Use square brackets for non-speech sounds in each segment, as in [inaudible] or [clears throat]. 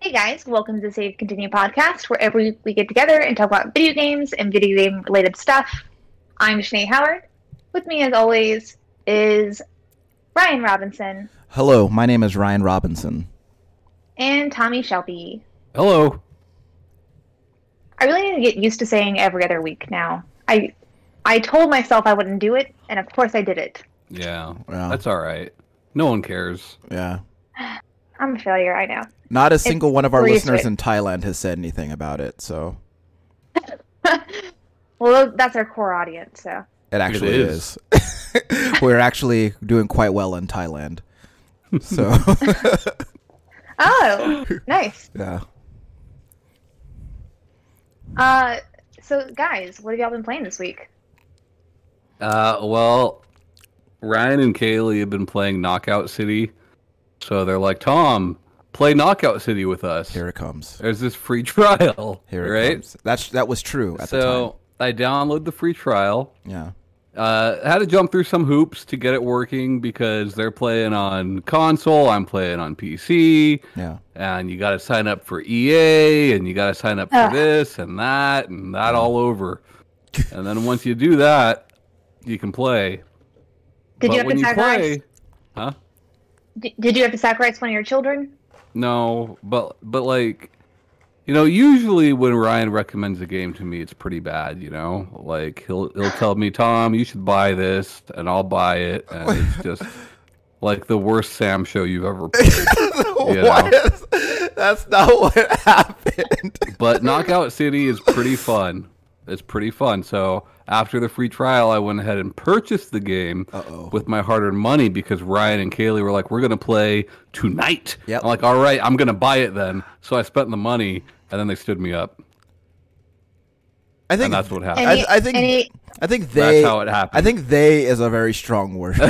Hey guys, welcome to the Save Continue podcast, where every week we get together and talk about video games and video game related stuff. I'm Shanae Howard. With me, as always, is Ryan Robinson Hello, my name is Ryan Robinson. and Tommy Shelby. Hello. I really need to get used to saying every other week now. I I told myself I wouldn't do it, and of course I did it. Yeah, Yeah. that's all right. No one cares. Yeah. I'm a failure, I know. Not a single one of our we're used to listeners it. in Thailand has said anything about it, so [laughs] Well, that's our core audience, so. it actually is. is. [laughs] We're actually doing quite well in Thailand. So, [laughs] Oh, nice. yeah. Uh, so guys, what have y'all been playing this week? Uh, well, Ryan and Kaylee have been playing Knockout City, so they're like, Tom, play Knockout City with us. Here it comes. There's this free [laughs] trial, Here it right? comes. That's that was true at the time. So I download the free trial. Yeah. Uh, had to jump through some hoops to get it working because they're playing on console. I'm playing on PC. Yeah. and you got to sign up for EA, and you got to sign up for Ugh. this and that, and that all over. [laughs] and then once you do that, you can play. Did but you have when to you sacrifice? play, huh? D- Did you have to sacrifice one of your children? No, but but like, you know, usually when Ryan recommends a game to me, it's pretty bad. You know, like he'll he'll tell me, Tom, you should buy this, and I'll buy it, and it's [laughs] just like the worst Sam show you've ever [laughs] played. You What know. is- that's not what happened. But Knockout City is pretty fun. It's pretty fun. So after the free trial, I went ahead and purchased the game Uh-oh. with my hard-earned money because Ryan and Kaylee were like, "We're gonna play tonight." Yep. I'm like, "All right, I'm gonna buy it then." So I spent the money, and then they stood me up, I think and that's what happened. Any, I- I think- any, I think they That's how it happened. I think they is a very strong word. [laughs] [laughs]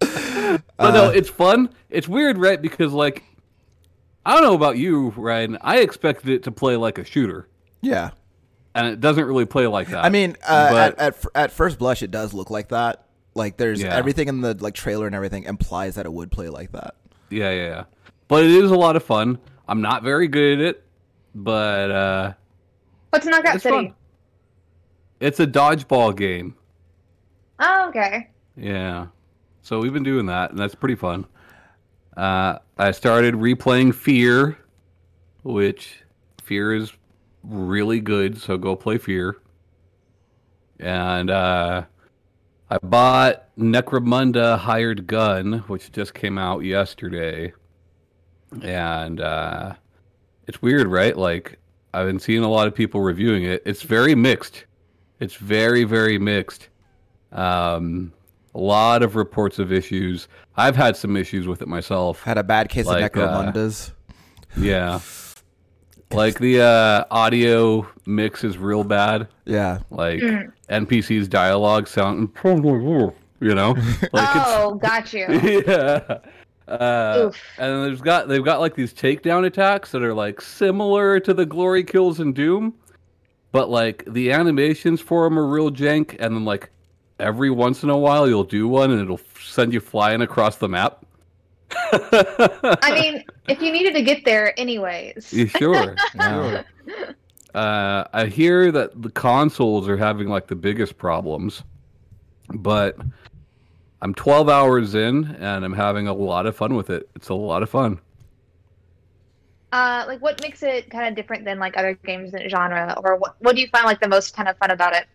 but no, uh, it's fun. It's weird, right? Because like, I don't know about you, Ryan. I expected it to play like a shooter, yeah. And it doesn't really play like that. I mean, uh, But- at, at at first blush, it does look like that. Like, there's Yeah. everything in the like trailer and everything implies that it would play like that. Yeah, yeah, yeah. But it is a lot of fun. I'm not very good at it, but uh, what's Knockout it's City? fun. It's a dodgeball game. Oh, okay. Yeah. So we've been doing that, and that's pretty fun. Uh, I started replaying Fear, which Fear is really good. So go play Fear. And uh, I bought Necromunda Hired Gun, which just came out yesterday. And uh, it's weird, right? Like I've been seeing a lot of people reviewing it. It's very mixed. It's very, very mixed. Um, a lot of reports of issues. I've had some issues with it myself. Had a bad case Like, of uh, Necromundas. Yeah. [laughs] Like the uh, audio mix is real bad. yeah. Like NPC's dialogue sound, [laughs] you know, like oh, got you. [laughs] yeah. Uh, Oof. and then there's got they've got like these takedown attacks that are like similar to the glory kills in Doom, but like the animations for them are real jank. And then like every once in a while you'll do one and it'll send you flying across the map. [laughs] I mean, if you needed to get there anyways. Yeah, sure. [laughs] Yeah. Uh, I hear that the consoles are having like the biggest problems, but I'm 12 hours in and I'm having a lot of fun with it. It's a lot of fun. Uh, like, what makes it kind of different than like other games in the genre, or what? What do you find like the most kind of fun about it?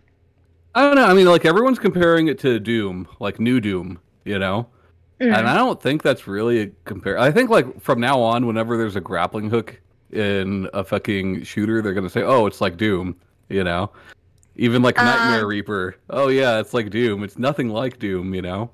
I don't know. I mean, like everyone's comparing it to Doom, like New Doom, you know. Mm. And I don't think that's really a compare. I think like from now on, whenever there's a grappling hook in a fucking shooter, they're gonna say, "Oh, it's like Doom," you know. Even like Nightmare Um, Reaper. Oh yeah, it's like Doom. It's nothing like Doom, you know.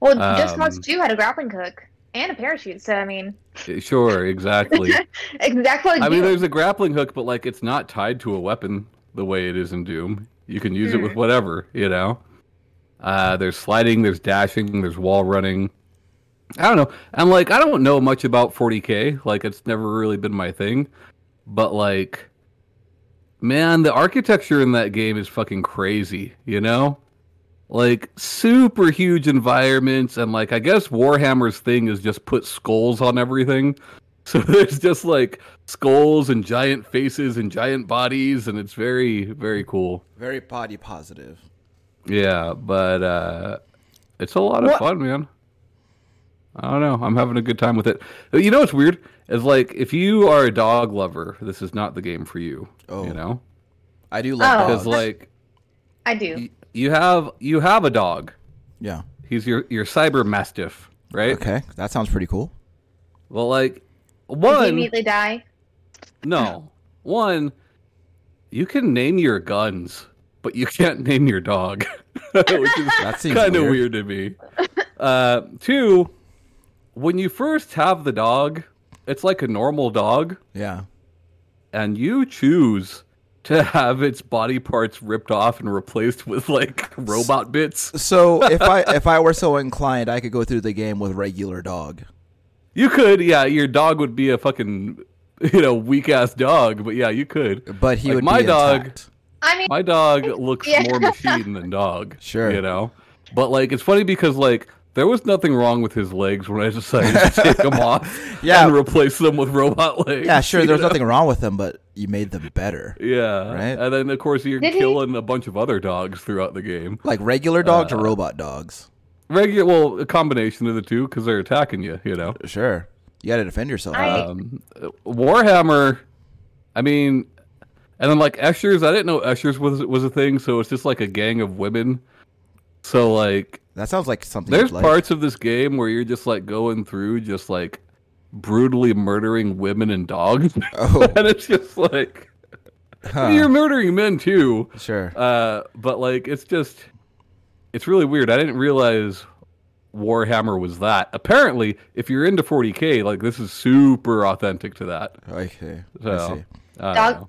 Well, Just Cause Um, Two had a grappling hook and a parachute, so I mean, Sure, exactly. [laughs] exactly. Like I mean, there's a grappling hook, but like it's not tied to a weapon the way it is in Doom. You can use it with Mm. whatever, you know. Uh, there's sliding, there's dashing, there's wall running. I don't know. I'm like I don't know much about 40k. Like it's never really been my thing. But like man, the architecture in that game is fucking crazy, you know? Like super huge environments and like I guess Warhammer's thing is just put skulls on everything. [laughs] So there's just like skulls and giant faces and giant bodies, and it's very, very cool. Very body positive. Yeah, but uh, it's a lot of What- fun, man. I don't know. I'm having a good time with it. You know what's weird is like if you are a dog lover, this is not the game for you. Oh. You know, I do love Oh. because dogs. like I do. y- you have you have a dog. yeah. He's your your cyber mastiff, right? Okay, that sounds pretty cool. Well, like Does he one, immediately die? no, one, you can name your guns, but you can't name your dog, [laughs] which is That seems kind of weird. weird to me. Uh, two, when you first have the dog, it's like a normal dog, Yeah. and you choose to have its body parts ripped off and replaced with like robot bits. So if I if I were so inclined, I could go through the game with regular dog. You could, yeah, your dog would be a fucking, you know, weak ass dog, but yeah, you could. But he Like, would my be dog- intact. I mean, My dog [laughs] looks Yeah. more machine than dog. Sure. You know? But like it's funny because like there was nothing wrong with his legs when I decided to take [laughs] them off Yeah. and replace them with robot legs. Yeah, sure. you There's know? nothing wrong with them, but you made them better. Yeah. Right? And then of course you're Did he- killing a bunch of other dogs throughout the game. Like regular dogs Uh, or robot dogs. Regular well, a combination of the two because they're attacking you, you know. Sure. You got to defend yourself. I- Um, Warhammer, I mean, and then like Eschers, I didn't know Eschers was was a thing, so it's just like a gang of women. So like, that sounds like something. there's you'd like. parts of this game where you're just like going through, just like brutally murdering women and dogs, [laughs] Oh, and it's just like huh. you're murdering men too. sure. Uh, but like, it's just, it's really weird. I didn't realize Warhammer was that. Apparently, if you're into 40k, like this is super authentic to that. Okay. I So. I don't Dog- know.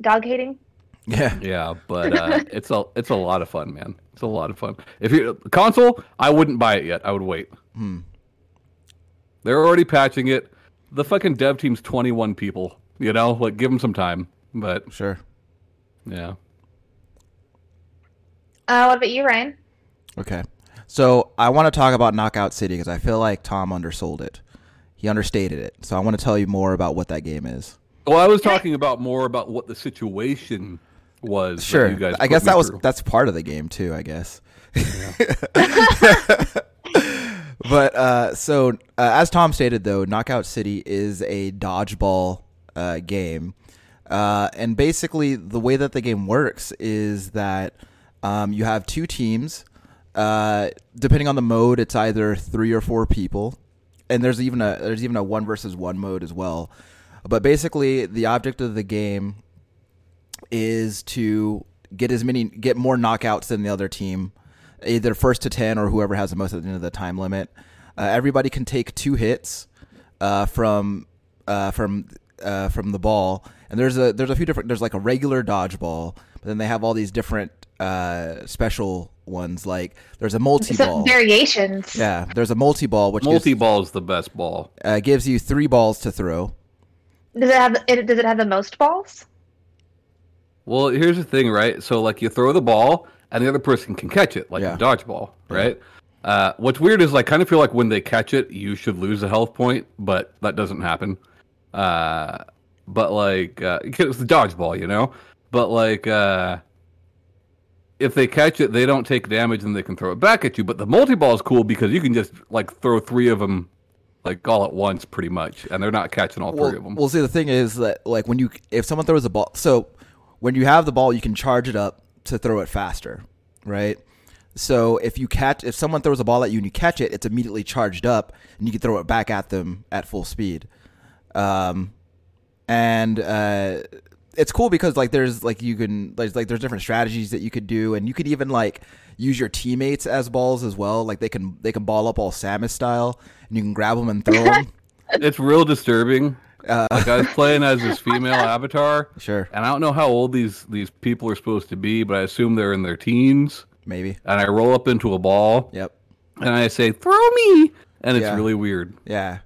dog hating. Yeah. Yeah, but uh, [laughs] it's a it's a lot of fun, man. It's a lot of fun. If you console, I wouldn't buy it yet. I would wait. Hmm. They're already patching it. The fucking dev team's 21 people. You know, like give them some time. But Sure. yeah, Uh, what about you, Ryan? Okay. So I want to talk about Knockout City because I feel like Tom undersold it. He understated it. So I want to tell you more about what that game is. well, I was talking about more about what the situation was. Sure. you guys I guess that was through. that's part of the game too. I guess. [laughs] but uh, so uh, as Tom stated, though, Knockout City is a dodgeball uh, game, uh, and basically the way that the game works is that um, you have two teams. Uh, depending on the mode, it's either three or four people, and there's even a there's even a one versus one mode as well. But basically, the object of the game is to get as many get more knockouts than the other team, either first to ten or whoever has the most at the end of the time limit. Uh, everybody can take two hits uh, from uh, from uh, from the ball, and there's a there's a few different. There's like a regular dodgeball, but then they have all these different uh, special ones. Like there's a multi ball variations. Yeah, there's a multi ball, which multi ball is the best ball. uh, gives you three balls to throw. Does it have? It, does it have the most balls? Well, here's the thing, right? So like you throw the ball and the other person can catch it, like Yeah. a dodgeball, right? Uh, what's weird is like kind of feel like when they catch it, you should lose a health point, but that doesn't happen. Uh, but like uh, [laughs] it's the dodgeball, you know. But like uh, if they catch it, they don't take damage and they can throw it back at you. But the multi ball is cool because you can just like throw three of them like all at once, pretty much, and they're not catching all well, three of them. Well, see, the thing is that like when you if someone throws a ball, so when you have the ball, you can charge it up to throw it faster, right? So if you catch if someone throws a ball at you and you catch it, it's immediately charged up, and you can throw it back at them at full speed. Um, and uh, it's cool because like there's like you can there's like there's different strategies that you could do, and you could even like use your teammates as balls as well. Like they can they can ball up all Samus style, and you can grab them and throw them. [laughs] it's real disturbing. Uh, Like I was playing as this female avatar, sure, and I don't know how old these these people are supposed to be, but I assume they're in their teens. maybe. And I roll up into a ball, Yep. and I say, "Throw me!" And it's Yeah. really weird. Yeah.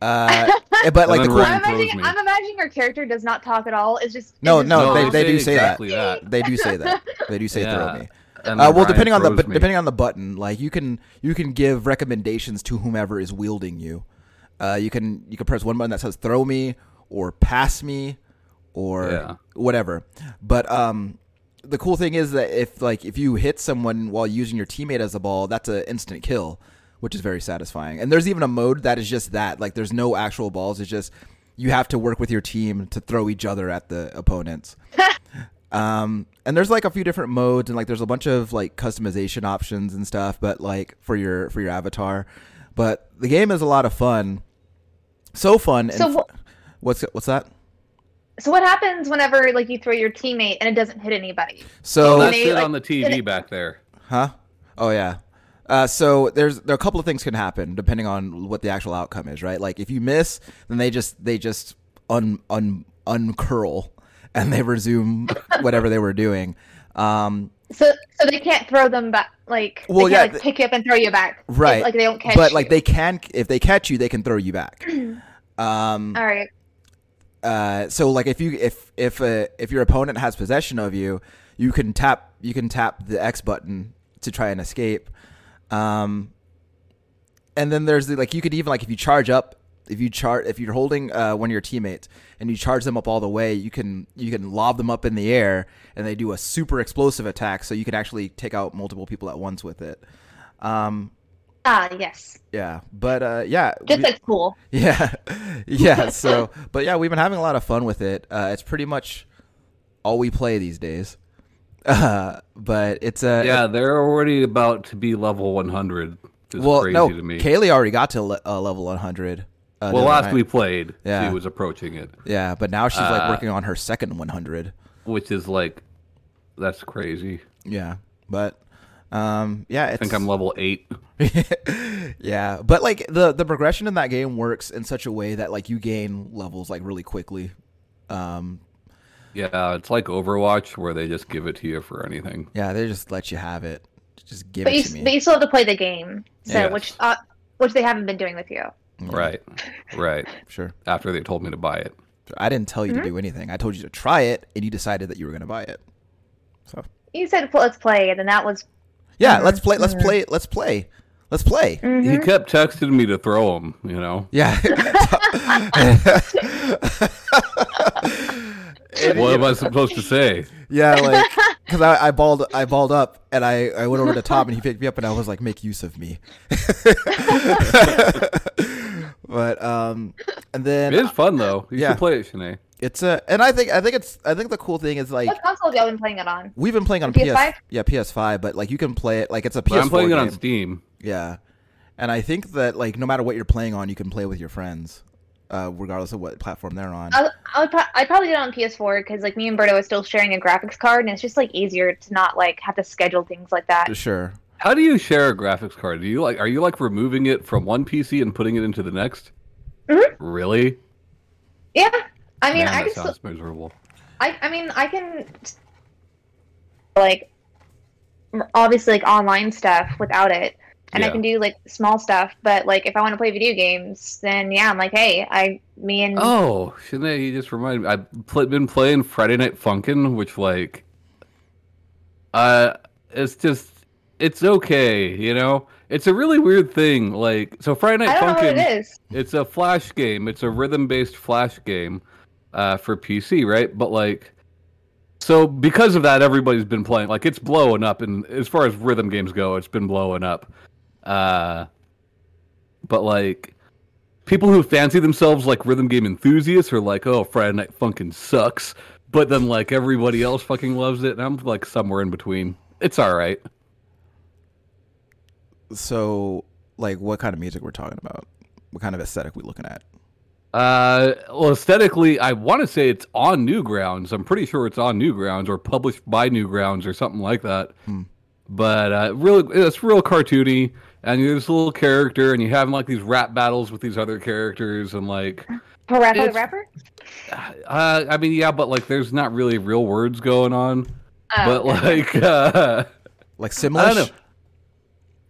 Uh, but [laughs] like the then cool, I'm imagining, throws me. I'm imagining our character does not talk at all. It's just No, it's just- no, No, they, they they do say say exactly that. that. They do say that. They do say Yeah. throw me. Uh, well, depending on the me. depending on the button, like you can you can give recommendations to whomever is wielding you. Uh, you can you can press one button that says throw me or pass me or Yeah. whatever. But um, the cool thing is that if like if you hit someone while using your teammate as a ball, that's an instant kill, which is very satisfying. And there's even a mode that is just that. Like there's no actual balls. It's just you have to work with your team to throw each other at the opponents. [laughs] Um, and there's like a few different modes and like there's a bunch of like customization options and stuff, but like for your for your avatar. But the game is a lot of fun. So fun. And So f- wh- what's what's that? So what happens whenever like you throw your teammate and it doesn't hit anybody? So that's it like, on the TV it- back there. Huh? Oh yeah. Uh, so there's there are a couple of things can happen depending on what the actual outcome is, right? Like if you miss, then they just they just un un uncurl and they resume [laughs] whatever they were doing. Um, So so they can't throw them back like Well, they yeah, like, pick you up and throw you back. right. Like they don't catch but like you. they can if they catch you, they can throw you back. [clears throat] Um, All right. uh, so like if you if if uh, if your opponent has possession of you, you can tap you can tap the X button to try and escape. Um, and then there's the like you could even like if you charge up if you chart if you're holding uh, one of your teammates and you charge them up all the way, you can you can lob them up in the air and they do a super explosive attack, so you can actually take out multiple people at once with it. Um, Ah yes. yeah, but uh, yeah, Just we- like cool. [laughs] yeah, yeah. So, but yeah, we've been having a lot of fun with it. Uh, it's pretty much all we play these days. [laughs] Uh, but it's a Yeah, they're already about to be level 100. It's well, crazy no, to me. Kaylee already got to le- uh, level 100. Uh, well, last night. we played, Yeah. she was approaching it, yeah, but now she's like Uh, working on her second 100. which is like, that's crazy. Yeah, but um, yeah, I think I'm level 8. [laughs] yeah, but like the the progression in that game works in such a way that like you gain levels like really quickly. Um, Yeah, it's like Overwatch where they just give it to you for anything. yeah, they just let you have it. Just give But it you to me. but you still have to play the game. So Yes. which uh, which they haven't been doing with you. Right, right. Sure. After they told me to buy it. I didn't tell you Mm-hmm. to do anything. I told you to try it, and you decided that you were going to buy it. So You said let's play, and then that was yeah, Mhm. let's play. Let's play. Let's play. Let's play. Mm-hmm. He kept texting me to throw him, you know? Yeah. [laughs] [laughs] [laughs] What am I supposed to say? [laughs] yeah, like because I, I balled, I balled up, and I, I went over to Tom, and he picked me up, and I was like, "Make use of me." [laughs] but um, and then It is fun, though. You Yeah. should play it, Shanae. it's a, and I think I think it's I think the cool thing is like what console have y'all been playing it on? we've been playing on PS, PS5? yeah PS5, but like you can play it like it's a PS4 But I'm playing it on. Steam. Yeah, and I think that like no matter what you're playing on, you can play with your friends, uh, regardless of what platform they're on. I, I would pro- I probably did it on PS4 because like me and Berto is still sharing a graphics card, and it's just like easier to not like have to schedule things like that. Sure. How do you share a graphics card? Do you like? Are you like removing it from one PC and putting it into the next? Mhm. Really? Yeah, I mean Man, I that can still, sounds miserable. I I mean I can like obviously like online stuff without it, and I can do like small stuff. But like if I want to play video games, then yeah, I'm like, hey, I me and Oh, Shanae, you just reminded me. I've pl- been playing Friday Night Funkin', which like, uh, it's just it's okay, you know. It's a really weird thing. Like, so Friday Night I don't know what Funkin', it is. it's a flash game. It's a rhythm-based flash game, uh, for PC, right? But like, so because of that, everybody's been playing. Like, it's blowing up, and as far as rhythm games go, it's been blowing up. Uh, but like, people who fancy themselves like rhythm game enthusiasts are like, "Oh, Friday Night Funkin' sucks," but then like everybody else fucking loves it, and I'm like somewhere in between. It's all right. So, like, what kind of music we're talking about? What kind of aesthetic we looking at? Uh, well, aesthetically, I want to say it's on Newgrounds. I'm pretty sure it's on Newgrounds or published by Newgrounds or something like that. Hmm. But uh, really, it's real cartoony, and you're this little character, and you have like these rap battles with these other characters, and like, Parappa the rapper. uh, I mean, yeah, but like, there's not really real words going on. Oh, but like, [laughs] uh, Like I don't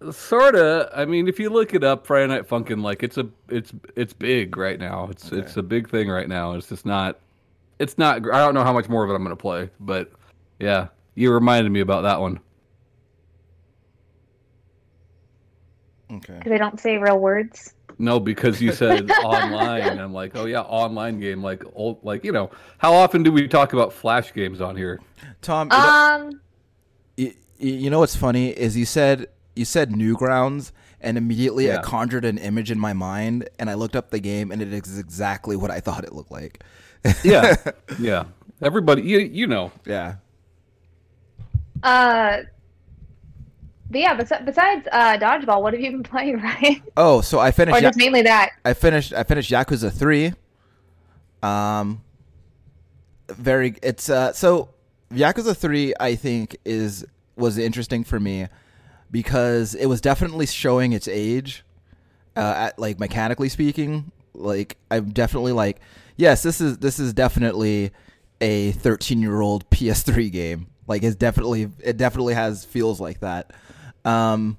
know. Sorta. I mean, if you look it up, Friday Night Funkin', like it's a, it's, it's big right now. It's, Okay. it's a big thing right now. It's just not, it's not. I don't know how much more of it I'm gonna play, but yeah, you reminded me about that one. Okay. because they don't say real words. No, because you said [laughs] online. I'm like, oh yeah, online game. Like old, like you know, how often do we talk about flash games on here? Tom, you know, Um, you, you know what's funny is you said you said Newgrounds, and immediately I conjured an image in my mind, and I looked up the game, and it is exactly what I thought it looked like. [laughs] Yeah, yeah. Everybody, you you know, yeah. uh, but yeah, bes- besides uh, dodgeball, what have you been [laughs] playing, Ryan? Oh, so I finished. or Ya- just mainly that? I finished. I finished Yakuza three. Um, very. It's uh. So Yakuza three, I think, is was interesting for me because it was definitely showing its age. Uh, at, like mechanically speaking, like I'm definitely like, yes, this is this is definitely a 13 year old PS3 game. Like it's definitely it definitely has feels like that. Um,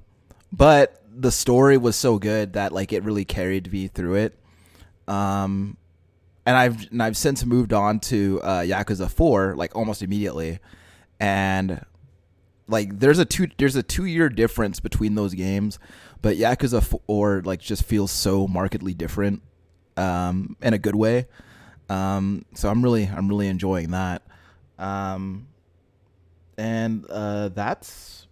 but the story was so good that like it really carried me through it. Um, and I've and I've since moved on to uh, Yakuza Four like almost immediately, and like there's a two there's a two year difference between those games, but Yakuza Four like just feels so markedly different, um, in a good way. Um, so I'm really I'm really enjoying that. Um, and uh, that's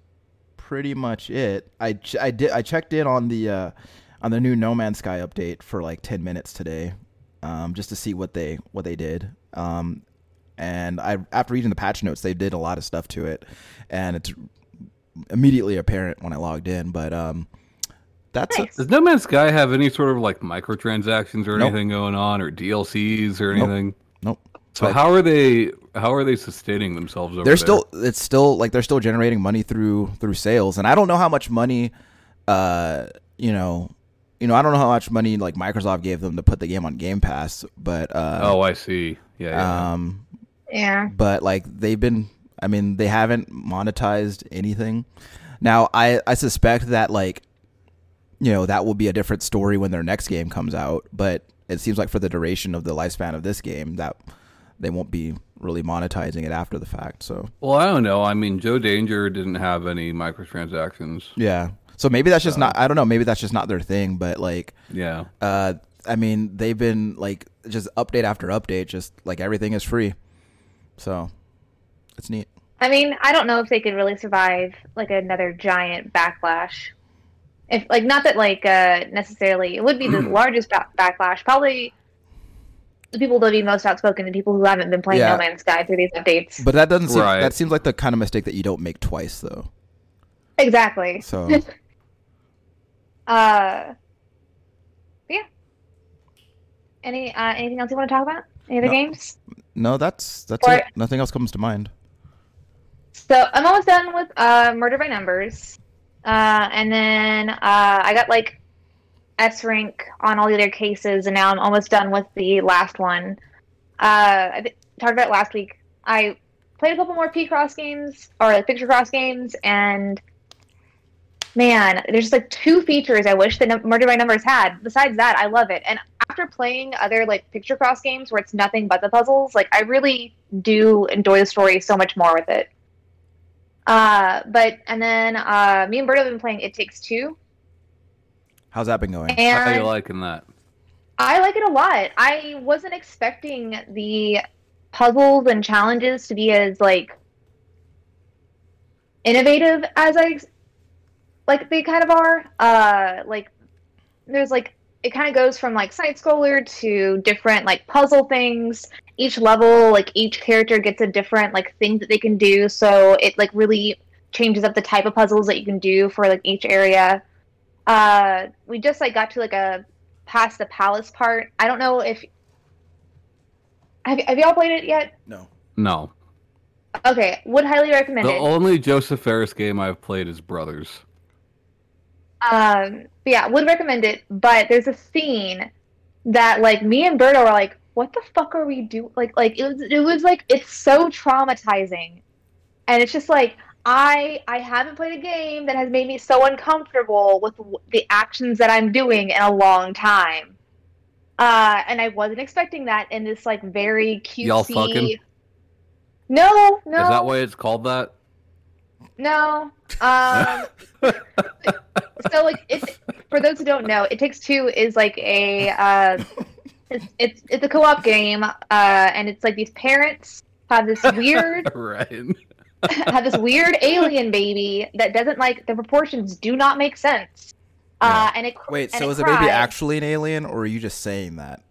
pretty much it. I ch- I did I checked in on the uh, on the new No Man's Sky update for like ten minutes today, um, just to see what they what they did. Um, and I after reading the patch notes, they did a lot of stuff to it, and it's immediately apparent when I logged in. But um, that's Nice. does No Man's Sky have any sort of like microtransactions or Nope. anything going on, or DLCs or Nope. anything? nope. So But- how are they? How are they sustaining themselves over they're there? still it's still like they're still generating money through through sales and i don't know how much money uh you know you know i don't know how much money like microsoft gave them to put the game on game pass but uh Oh, I see. Yeah. yeah. um Yeah. but like they've been i mean they haven't monetized anything now i i suspect that like you know that will be a different story when their next game comes out but it seems like for the duration of the lifespan of this game that they won't be really monetizing it after the fact so well, I don't know. I mean, Joe Danger didn't have any microtransactions. Yeah. So maybe that's just not I don't know, maybe that's just not their thing, but like Yeah. uh I mean, they've been like just update after update, just like everything is free. So it's neat. I mean, I don't know if they could really survive like another giant backlash. If like not that like uh necessarily it would be the [clears throat] largest ba- backlash. Probably the people that would be most outspoken, the people who haven't been playing Yeah. No Man's Sky through these updates. But that doesn't seem Right. that seems like the kind of mistake that you don't make twice though. exactly. So [laughs] Uh, yeah. Any uh, anything else you want to talk about? Any other No. games? no, that's that's Or- it. Nothing else comes to mind. So I'm almost done with uh, Murder by Numbers, uh, and then uh, I got like S rank on all the other cases, and now I'm almost done with the last one. Uh, I talked about it last week. I played a couple more Picross games or picture cross games, and man, there's just like two features I wish that Num- Murder by Numbers had. Besides that, I love it. And after playing other like picture cross games where it's nothing but the puzzles, like I really do enjoy the story so much more with it. Uh, but and then uh, me and Bert have been playing It Takes Two, How's that been going? How are you liking that? I like it a lot. I wasn't expecting the puzzles and challenges to be as like innovative as I like they kind of are. Uh, like there's like it kind of goes from like side scroller to different like puzzle things. Each level, like each character gets a different like thing that they can do. So it like really changes up the type of puzzles that you can do for like each area. Uh, we just like got to like a past the palace part. I don't know if have, have y'all played it yet? No. No. Okay, would highly recommend The it. only Josef Fares game I've played is Brothers. Um, yeah, would recommend it. But there's a scene that like me and Berto were like, "What the fuck are we doing?" Like, like it was, it was like it's so traumatizing, and it's just like I I haven't played a game that has made me so uncomfortable with the actions that I'm doing in a long time. Uh, and I wasn't expecting that in this like very cutesy. Y'all fucking? No, no. Is that why it's called that? No. Um, [laughs] so like it's for those who don't know, It Takes Two is like a uh, it's, it's it's a co-op game, uh, and it's like these parents have this weird [laughs] Ryan. [laughs] have this weird alien baby that doesn't like the proportions do not make sense. Uh, and it Wait, and so it is the baby actually an alien, or are you just saying that?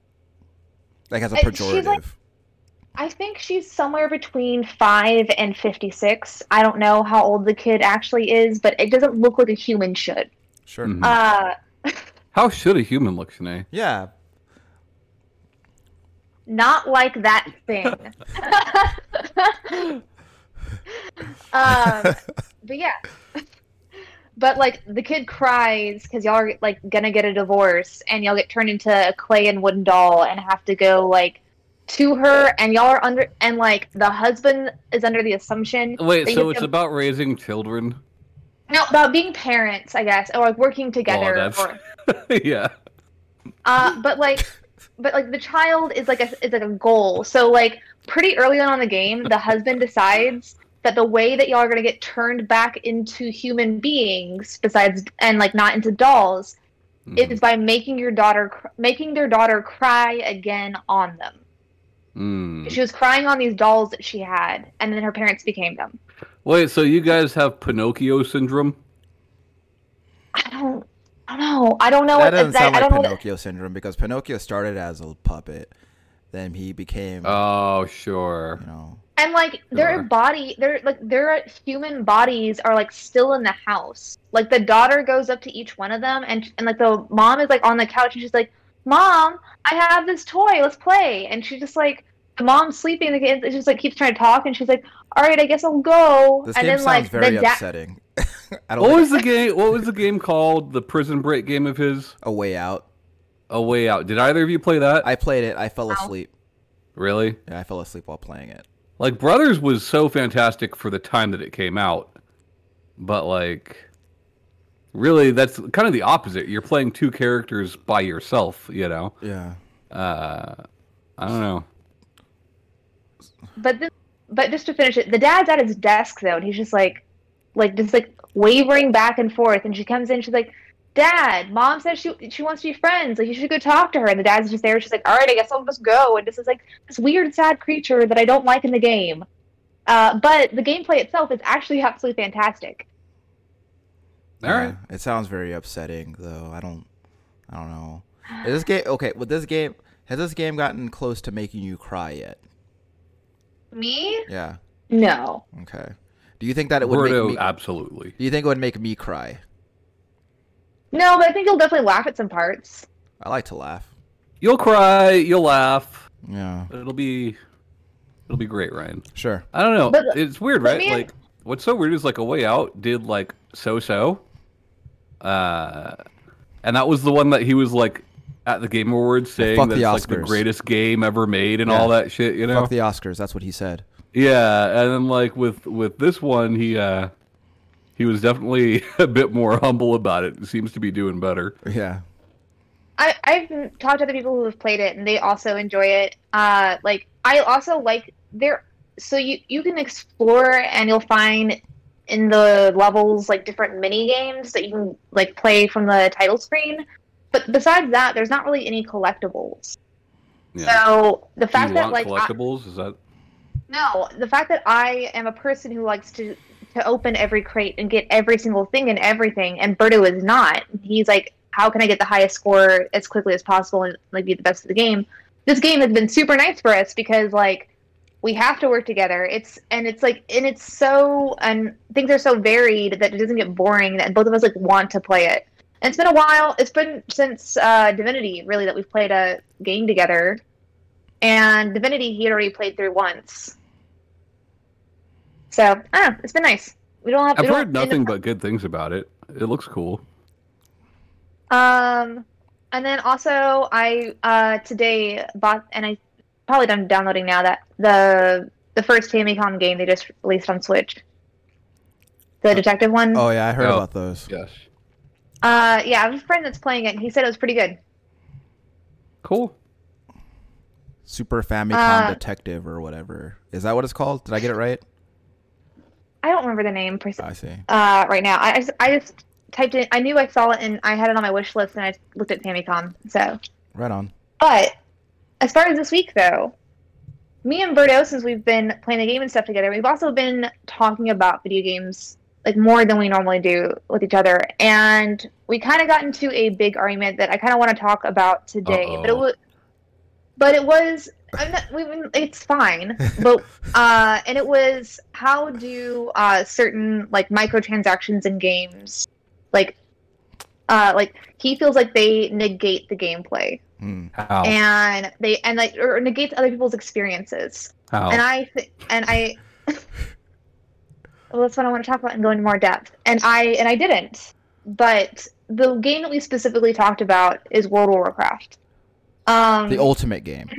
Like as a Uh, pejorative. like- I think she's somewhere between five and fifty-six. I don't know how old the kid actually is, but it doesn't look like a human should. sure. Mhm. Uh, How should a human look, Shanae? Yeah. not like that thing. [laughs] [laughs] [laughs] um, [laughs] but yeah. But like the kid cries because y'all are like gonna get a divorce, and y'all get turned into a clay and wooden doll, and have to go like to her, and y'all are under, and like the husband is under the assumption. Wait, so it's can- about raising children? no about being parents, I guess, or like working together. that's- or, [laughs] yeah. Uh, but like, but like the child is like a is like a goal. So like pretty early on in the game, the husband decides that the way that y'all are gonna get turned back into human beings, besides and like not into dolls, Mhm. is by making your daughter making their daughter cry again on them. Mm. She was crying on these dolls that she had, and then her parents became them. Wait, so you guys have Pinocchio syndrome? I don't. I don't know. I don't know that what doesn't that, sound I like don't know. What, Pinocchio syndrome because Pinocchio started as a puppet, then he became, Oh, sure. you know, And like their Sure. body, their like their human bodies are like still in the house. Like the daughter goes up to each one of them, and and like the mom is like on the couch, and she's like, "Mom, I have this toy. Let's play." And she's just like, the mom's sleeping. The kid just like keeps trying to talk, and she's like, "All right, I guess I'll go." this and game then sounds like very the upsetting. [laughs] I What like was the game? What was the game called? The Prison Break game of his? a way out. A Way Out. Did either of you play that? I played it. I fell Ow. asleep. really? Yeah, I fell asleep while playing it. Like Brothers was so fantastic for the time that it came out, but like, really, that's kind of the opposite. You're playing two characters by yourself. You know. Yeah. Uh, I don't know. but then, but just to finish it, the dad's at his desk though, and he's just like, like just like wavering back and forth. And she comes in, she's like, "Dad, mom says she she wants to be friends. Like you should go talk to her." And the dad's just there. She's like, "All right, I guess I'll just go." And this is like this weird, sad creature that I don't like in the game. Uh, but the gameplay itself is actually absolutely fantastic. All right. Yeah, It sounds very upsetting though. I don't I don't know. [sighs] Is this game okay, with this game has this game gotten close to making you cry yet? Me? Yeah. No. Okay. Do you think that it would Roberto, make me absolutely. Do you think it would make me cry? No, but I think you'll definitely laugh at some parts. I like to laugh. You'll cry. You'll laugh. Yeah. It'll be, it'll be great, Ryan. Sure. I don't know. But- it's weird, right? man- like, what's so weird is like a way out did like so so, uh, and that was the one that he was like at the Game Awards saying fuck that's the like the greatest game ever made and Yeah. all that shit. You know? Fuck the Oscars, that's what he said. yeah, and then like with with this one, he uh he was definitely [laughs] a bit more humble about it. Seems to be doing better. Yeah. I, I've talked to other people who have played it and they also enjoy it. Uh, like I also like there, so you you can explore and you'll find in the levels like different mini games that you can like play from the title screen. But besides that, there's not really any collectibles. Yeah. So the Do fact you that want like I, collectibles? Is that no, the fact that I am a person who likes to to open every crate and get every single thing and everything, and Berto is not. He's like, how can I get the highest score as quickly as possible and like be the best of the game? This game has been super nice for us because like we have to work together. It's and it's like and it's so and things are so varied that it doesn't get boring. That both of us like want to play it. And it's been a while. It's been since uh, Divinity really that we've played a game together. And Divinity he had already played through once. So I don't know. It's been nice. We don't have. I've don't, heard nothing but good things about it. It looks cool. Um, and then also I uh today bought and I probably done downloading now that the the first Famicom game they just released on Switch. The detective one. Oh yeah, I heard Oh. about those. Yes. Uh, yeah, I have a friend that's playing it. and He said it was pretty good. Cool. Super Famicom Uh, Detective or whatever. Is that what it's called? Did I get it right? I don't remember the name per se, I see. uh right now. I I just, I just typed in. I knew I saw it and I had it on my wish list, and I looked at Famicom. So, Right on. but as far as this week though, me and Berto, since we've been playing the game and stuff together, we've also been talking about video games like more than we normally do with each other, and we kind of got into a big argument that I kind of want to talk about today. But it was, but it was. I'm not, we, it's fine, but [laughs] uh, and it was how do uh, certain like microtransactions in games, like, uh, like he feels like they negate the gameplay. How? and they and like or negates other people's experiences. How? And I th- and I [laughs] well, that's what I want to talk about and go into more depth. And I and I didn't. But the game that we specifically talked about is World of Warcraft. Um, The ultimate game.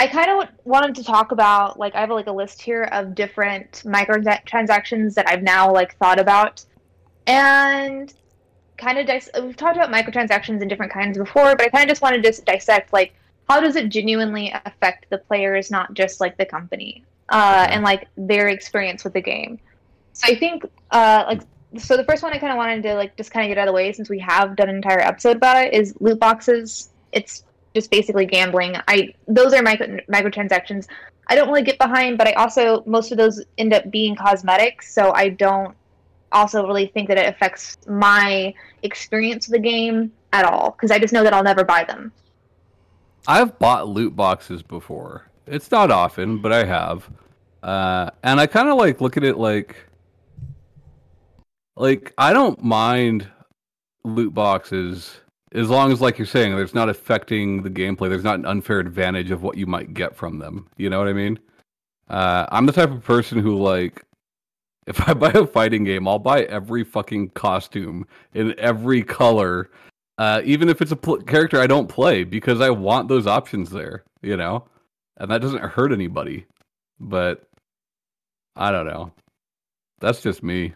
I kind of wanted to talk about like I have like a list here of different microtransactions that I've now like thought about, and kind of dis- we've talked about microtransactions in different kinds before, but I kind of just wanted to dis- dissect like how does it genuinely affect the players, not just like the company, uh, and like their experience with the game. So I think uh, like so the first one I kind of wanted to like just kind of get out of the way since we have done an entire episode about it is loot boxes. It's just basically gambling. I those are micro microtransactions. I don't really get behind, but I also most of those end up being cosmetics, so I don't also really think that it affects my experience of the game at all because I just know that I'll never buy them. I've bought loot boxes before. It's not often, but I have. Uh, and I kind of like look at it like, like I don't mind loot boxes as long as, like you're saying, there's not affecting the gameplay. There's not an unfair advantage of what you might get from them. You know what I mean? Uh, I'm the type of person who like, [laughs] if I buy a fighting game, I'll buy every fucking costume in every color uh, even if it's a pl- character I don't play, because I want those options there, you know, and that doesn't hurt anybody. But I don't know. That's just me.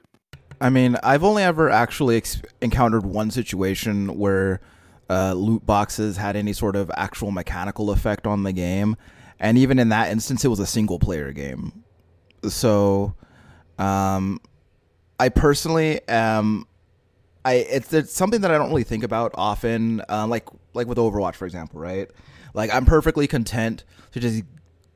I mean, I've only ever actually ex- encountered one situation where uh, loot boxes had any sort of actual mechanical effect on the game, and even in that instance, it was a single player game. So, um, I personally am. I it's, it's something that I don't really think about often. Uh, like like with Overwatch, for example, right? Like I'm perfectly content to just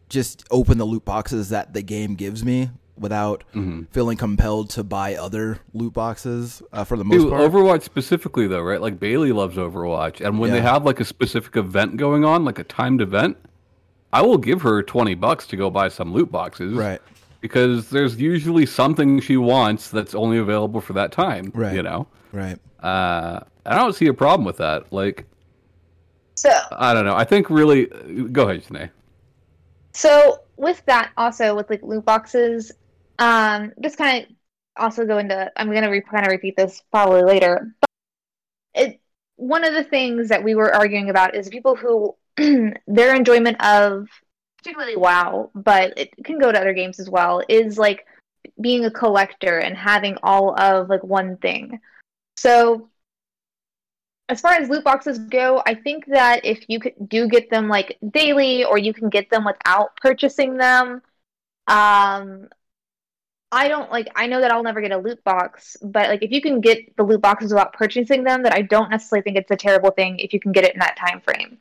just open the loot boxes that the game gives me without hmm feeling compelled to buy other loot boxes uh, for the most Dude, part. Overwatch specifically though, right? Like Bailey loves Overwatch, and when they have like a specific event going on, like a timed event, I will give her twenty bucks to go buy some loot boxes, right. Because there's usually something she wants that's only available for that time, Right. You know, Right. uh, I don't see a problem with that. Like, So I don't know. I think really. Go ahead, Janae. So with that, also with like loot boxes, um, just kind of also go into. I'm gonna re- kind of repeat this probably later, but it one of the things that we were arguing about is people who [clears throat] their enjoyment of particularly WoW, but it can go to other games as well, is like being a collector and having all of like one thing. So as far as loot boxes go, I think that if you could, do get them like daily or you can get them without purchasing them, um, I don't like. I know that I'll never get a loot box, but like if you can get the loot boxes without purchasing them, that I don't necessarily think it's a terrible thing if you can get it in that time frame.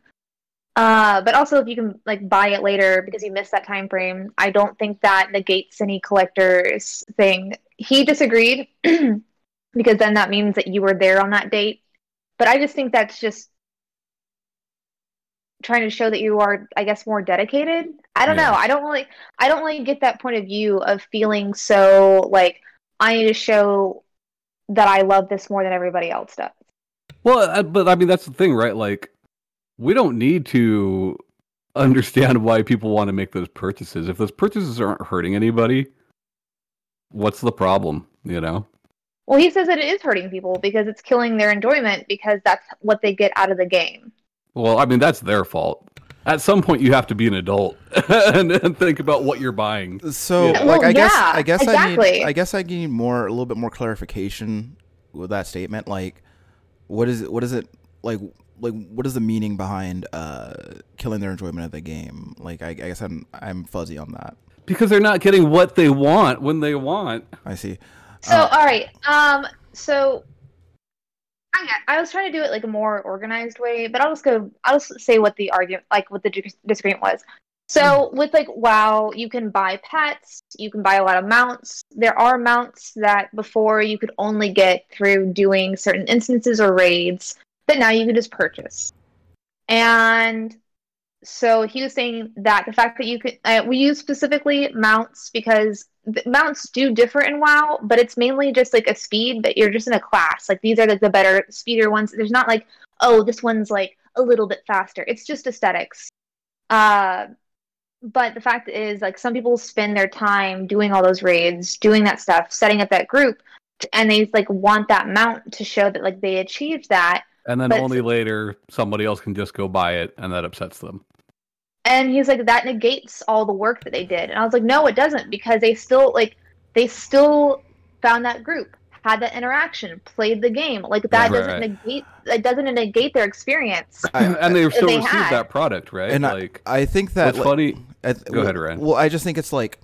Uh, but also if you can like buy it later because you missed that time frame, I don't think that negates any collectors thing. He disagreed [clears throat] because then that means that you were there on that date. But I just think that's just trying to show that you are, I guess, more dedicated. I don't Yeah. know. I don't really, I don't really get that point of view of feeling so like I need to show that I love this more than everybody else does. Well, but I mean that's the thing, right? Like, we don't need to understand why people want to make those purchases. If those purchases aren't hurting anybody, what's the problem? You know? Well, he says that it is hurting people because it's killing their enjoyment because that's what they get out of the game. Well, I mean that's their fault. At some point, you have to be an adult [laughs] and, and think about what you're buying. So, Yeah. like, Well, I guess, yeah, I guess I need, I guess I need more, a little bit more clarification with that statement. Like, what is, it, what is it like? Like, what is the meaning behind uh, killing their enjoyment of the game? Like, I, I guess I'm, I'm fuzzy on that. Because they're not getting what they want when they want. I see. So, Uh, all right. Um. so I, I was trying to do it like a more organized way, but I'll just go. I'll just say what the argument, like what the disagreement was. So with like WoW, you can buy pets, you can buy a lot of mounts. There are mounts that before you could only get through doing certain instances or raids that now you can just purchase. And so he was saying that the fact that you could uh, we use specifically mounts because mounts do differ in WoW, but it's mainly just like a speed, but you're just in a class. Like these are like the better speeder ones. There's not like, oh, this one's like a little bit faster. It's just aesthetics. Uh but the fact is like some people spend their time doing all those raids doing that stuff setting up that group and they like want that mount to show that like they achieved that And then But- only later somebody else can just go buy it, and that upsets them. And he's like that negates all the work that they did and i was like no it doesn't because they still like they still found that group had that interaction played the game like that Right, doesn't right. negate that doesn't negate their experience I, [clears throat] and they still they received had. that product, right? and like, I, I think that what's like, funny? I, Go ahead, Ryan. Well, I just think it's like,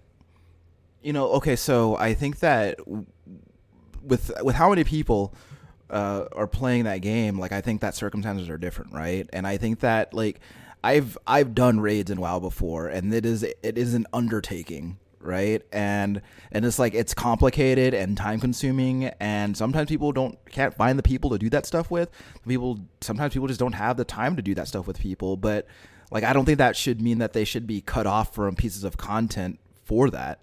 you know, okay, so I think that with with how many people uh, are playing that game, like I think that circumstances are different, right? And I think that like I've I've done raids in WoW before, and it is it is an undertaking, right? And and it's like it's complicated and time consuming, and sometimes people don't can't find the people to do that stuff with. People sometimes people just don't have the time to do that stuff with people, but like I don't think that should mean that they should be cut off from pieces of content for that,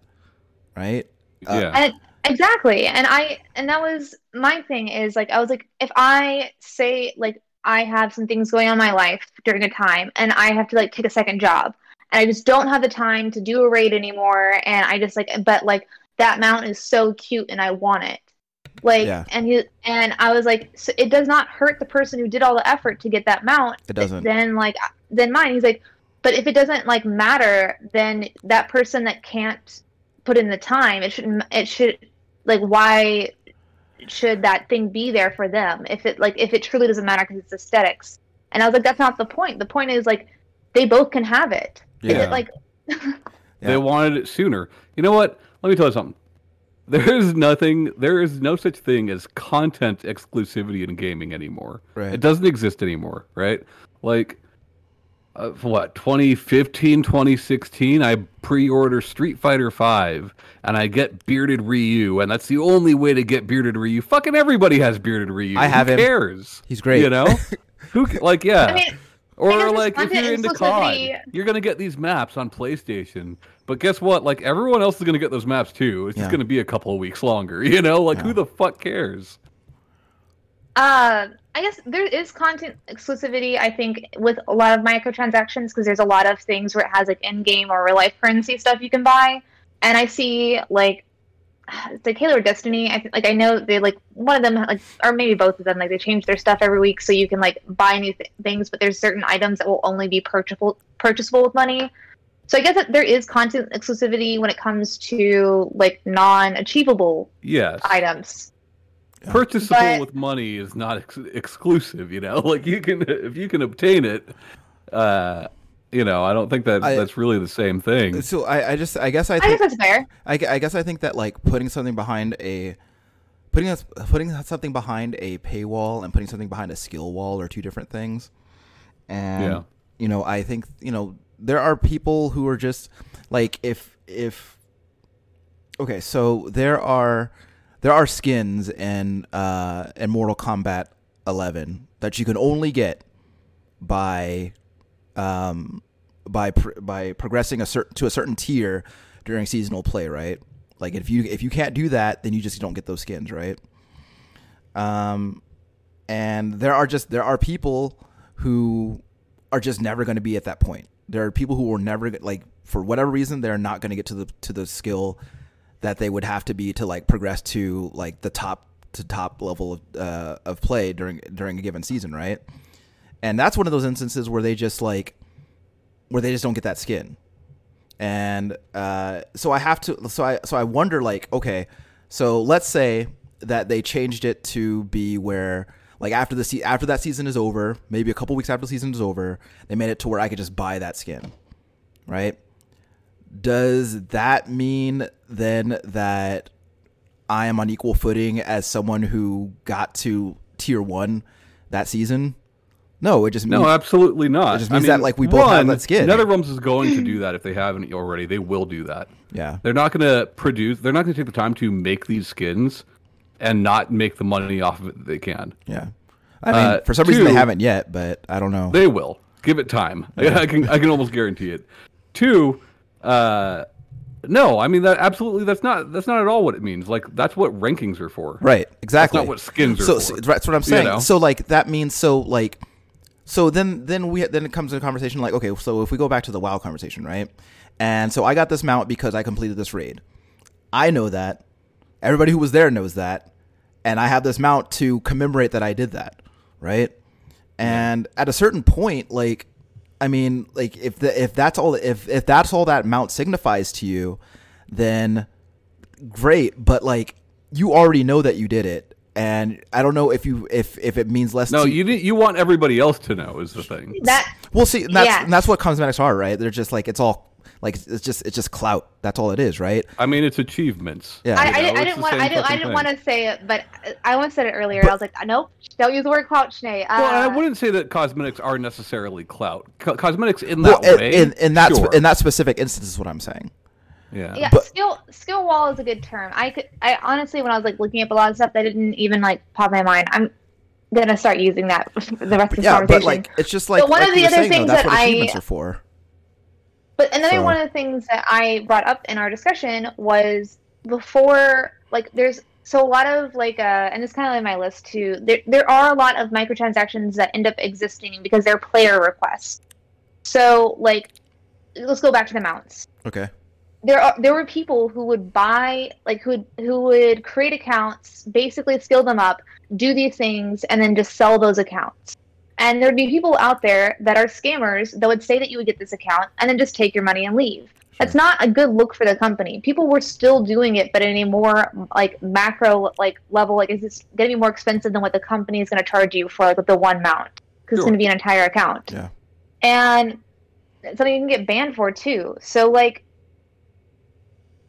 right? Uh, yeah. And exactly. And I and that was my thing is like I was like if I say like I have some things going on in my life during a time and I have to like take a second job and I just don't have the time to do a raid anymore and I just like but like that mount is so cute and I want it. Like Yeah. and he and I was like so it does not hurt the person who did all the effort to get that mount. It doesn't. Then like then mine. He's like but if it doesn't like matter then that person that can't put in the time it shouldn't it should like why should that thing be there for them if it like if it truly doesn't matter because it's aesthetics and i was like that's not the point the point is like they both can have it Is Yeah. it like [laughs] They wanted it sooner. You know what? Let me tell you something. There is nothing. There is no such thing as content exclusivity in gaming anymore. Right. It doesn't exist anymore, right? Like, uh, what 2015, 2016, I pre-order Street Fighter Five, and I get bearded Ryu, and that's the only way to get bearded Ryu. Fucking everybody has bearded Ryu. I have Who him. cares? He's great. You know, [laughs] who ca- like yeah. i mean Or like if you're into COD, exclusivity. you're gonna get these maps on PlayStation. But guess what? Like everyone else is gonna get those maps too. It's Yeah. just gonna be a couple of weeks longer. [laughs] You know, like Yeah. who the fuck cares? uh i guess there is content exclusivity i think with a lot of microtransactions because there's a lot of things where it has like in-game or real life currency stuff you can buy and i see like [sighs] it's like Halo or Destiny. I th- like I know they like one of them like or maybe both of them like they change their stuff every week so you can like buy new th- things, but there's certain items that will only be purchasable purchasable with money. So I guess that there is content exclusivity when it comes to like non-achievable Yes, items. Purchasable But- with money is not ex- exclusive. You know, [laughs] like you can if you can obtain it. uh you know, I don't think that I- that's really the same thing. So I, I just I guess I I guess think that's fair. I, I guess I think that like putting something behind a putting us putting something behind a paywall and putting something behind a skill wall are two different things. And Yeah. you know, I think you know there are people who are just like if if okay, so there are there are skins in uh in Mortal Kombat 11 that you can only get by um by pr- by progressing a certain to a certain tier during seasonal play, right? Like if you if you can't do that, then you just don't get those skins, right? Um, and there are just there are people who are just never going to be at that point. There are people who are never like for whatever reason they're not going to get to the to the skill that they would have to be to like progress to like the top to top level of uh, of play during during a given season, right? And that's one of those instances where they just like where they just don't get that skin. And uh, so I have to so I so I wonder like okay, so let's say that they changed it to be where like after the se- after that season is over, maybe a couple weeks after the season is over, they made it to where I could just buy that skin. Right? Does that mean then that I am on equal footing as someone who got to tier one that season. No, it just No, means absolutely not. It just means that, like, we both have that skin. NetherRealms is going to do that if they haven't already. They will do that. yeah, They're not going to produce. They're not going to take the time to make these skins and not make the money off of it that they can. yeah. I mean, Uh, for some reason they haven't yet, but I don't know. They will. Give it time. [laughs] I can I can almost guarantee it. Two, uh, no, I mean that absolutely. That's not that's not at all what it means. Like that's what rankings are for. Right, exactly. not what skins are so, for. so that's what I'm saying. know? So like that means so like so then then we then it comes to a conversation like okay, so if we go back to the WoW conversation, right? And so I got this mount because I completed this raid. I know that. Everybody who was there knows that. And I have this mount to commemorate that I did that, right? And at a certain point, like I mean, like if the if that's all if if that's all that mount signifies to you, then great, but like you already know that you did it, and I don't know if you if if it means less. No, to, you you want everybody else to know is the thing. That Well, see, and that's Yeah. and that's what cosmetics are, right? They're just like it's all like it's just it's just clout. That's all it is, right? I mean, it's achievements. Yeah. I, I, didn't, I didn't want same I didn't I didn't want to say it, but I almost said it earlier. I was like, nope, don't use the word clout, Sinead. Uh, Well, I wouldn't say that cosmetics are necessarily clout. Co- cosmetics in that in, way. in, in that sure. spe- in that specific instance is what I'm saying. yeah. yeah, but- skill skill wall is a good term. I could I honestly when I was like looking up a lot of stuff that didn't even like pop my mind. I'm gonna start using that for [laughs] the rest of the Yeah, conversation. but like it's just like But one like of the other saying, though, things that's that what I- are for. But another So- one of the things that I brought up in our discussion was before, like, there's so a lot of like, uh, and it's kind of like my list too. There, there are a lot of microtransactions that end up existing because they're player requests. So, like, let's go back to the mounts. Okay. There are there were people who would buy, like, who would, who would create accounts, basically skill them up, do these things, and then just sell those accounts. And there'd be people out there that are scammers that would say that you would get this account and then just take your money and leave. That's not a good look for the company. People were still doing it, but in a more like macro like level. Like, is this going to be more expensive than what the company is going to charge you for like the one mount? Because it's going to be an entire account. Yeah. And it's something you can get banned for too. So like,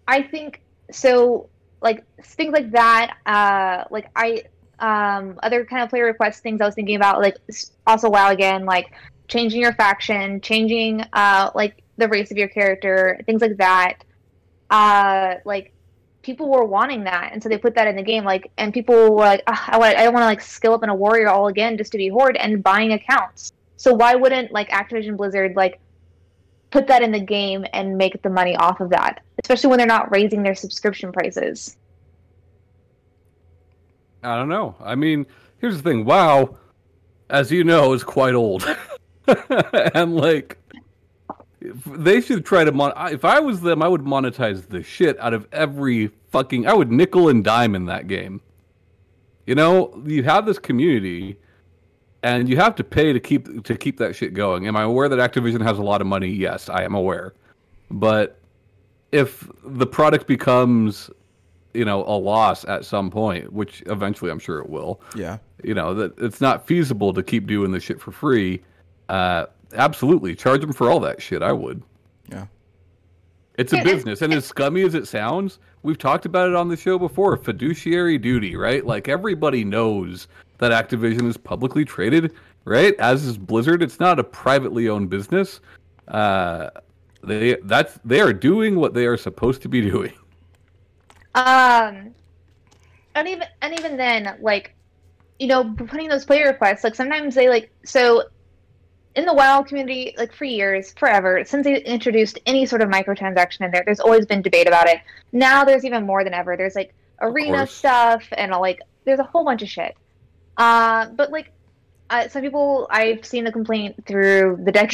I think so. Like things like that. Uh, like I um other kind of player request things I was thinking about like also WoW again like changing your faction, changing uh like the race of your character, things like that. Uh like people were wanting that and so they put that in the game like and people were like "Ugh, I want I don't want to like skill up in a warrior all again just to be horde and buying accounts. So why wouldn't like Activision Blizzard like put that in the game and make the money off of that, especially when they're not raising their subscription prices? I don't know. I mean, here's the thing. WoW, as you know, is quite old, [laughs] and like they should try to mon. If I was them, I would monetize the shit out of every fucking. I would nickel and dime in that game. You know, you have this community, and you have to pay to keep to keep that shit going. Am I aware that Activision has a lot of money? Yes, I am aware. But if the product becomes you know a loss at some point which eventually i'm sure it will. Yeah. you know that it's not feasible to keep doing this shit for free. Uh absolutely. Charge them for all that shit. I would. Yeah. it's a business. And as scummy as it sounds we've talked about it on the show before. Fiduciary duty right? Like everybody knows that activision is publicly traded right? As is blizzard. It's not a privately owned business. Uh they that's they are doing what they are supposed to be [laughs] doing Um, and even and even then, like, you know, putting those player requests, like sometimes they like so in the WoW community, like for years, forever, since they introduced any sort of microtransaction in there, there's always been debate about it. Now there's even more than ever. There's like arena stuff and like there's a whole bunch of shit. Uh, but like uh, some people, I've seen the complaint through the [laughs] deck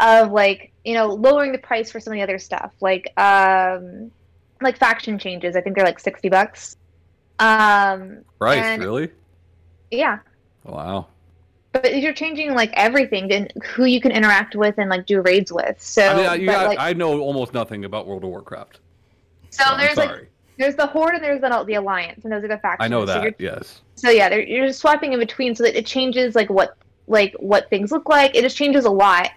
of like you know lowering the price for some of the other stuff, like um, like faction changes. I think they're like sixty bucks. Um, Price, And- really? yeah, Wow. but you're changing like everything, then who you can interact with and like do raids with. So, I mean, I, you but, got- like, I know almost nothing about World of Warcraft. so so there's like there's the horde and there's the, the alliance, and those are the factions. I know So, that. yes. so yeah, you're just swapping in between, so that it changes like what like what things look like. It just changes a lot,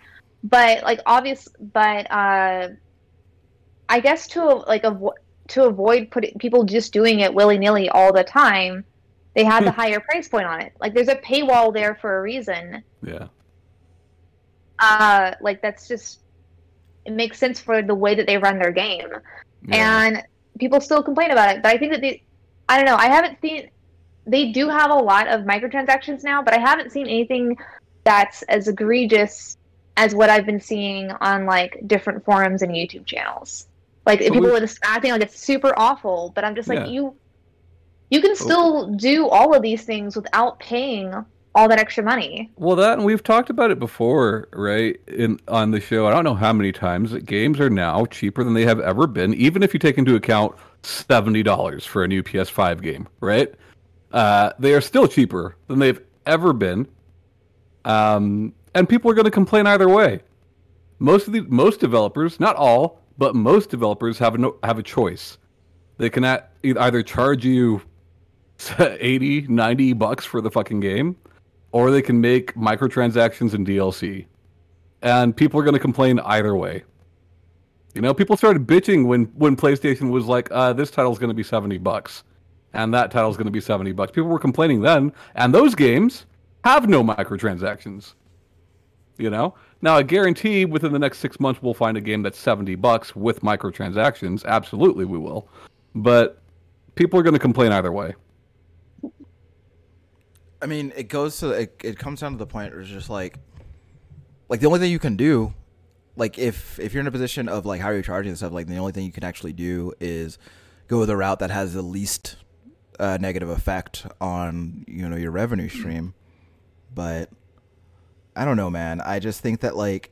but like obvious, but uh, I guess to like avo- to avoid putting people just doing it willy nilly all the time, they had the higher price point on it. Like there's a paywall there for a reason. Yeah. Uh, like that's just it makes sense for the way that they run their game, yeah. and people still complain about it. But I think that they, I don't know, I haven't seen. They do have a lot of microtransactions now, but I haven't seen anything that's as egregious as what I've been seeing on like different forums and YouTube channels. Like But people are just acting like it's super awful, but I'm just like Yeah. you. You can still do all of these things without paying all that extra money. Well, that and we've talked about it before, right? In on the show, I don't know how many times that games are now cheaper than they have ever been, even if you take into account seventy dollars for a new PS5 game, right? Uh, they are still cheaper than they've ever been, um, and people are going to complain either way. Most of the most developers, not all, but most developers have no, have a choice. They can a- either charge you [laughs] 80, 90 bucks for the fucking game, or they can make microtransactions and DLC. And people are going to complain either way. You know, people started bitching when when PlayStation was like, uh, "This title's going to be seventy bucks," and that title's going to be seventy bucks. People were complaining then, and those games have no microtransactions. You know, now I guarantee within the next six months we'll find a game that's seventy bucks with microtransactions. Absolutely, we will. But people are going to complain either way. I mean, it goes to it, it comes down to the point where it's just like, like the only thing you can do, like if if you're in a position of like how are you're charging and stuff, like the only thing you can actually do is go the route that has the least uh, negative effect on you know your revenue stream. But I don't know, man. I just think that like,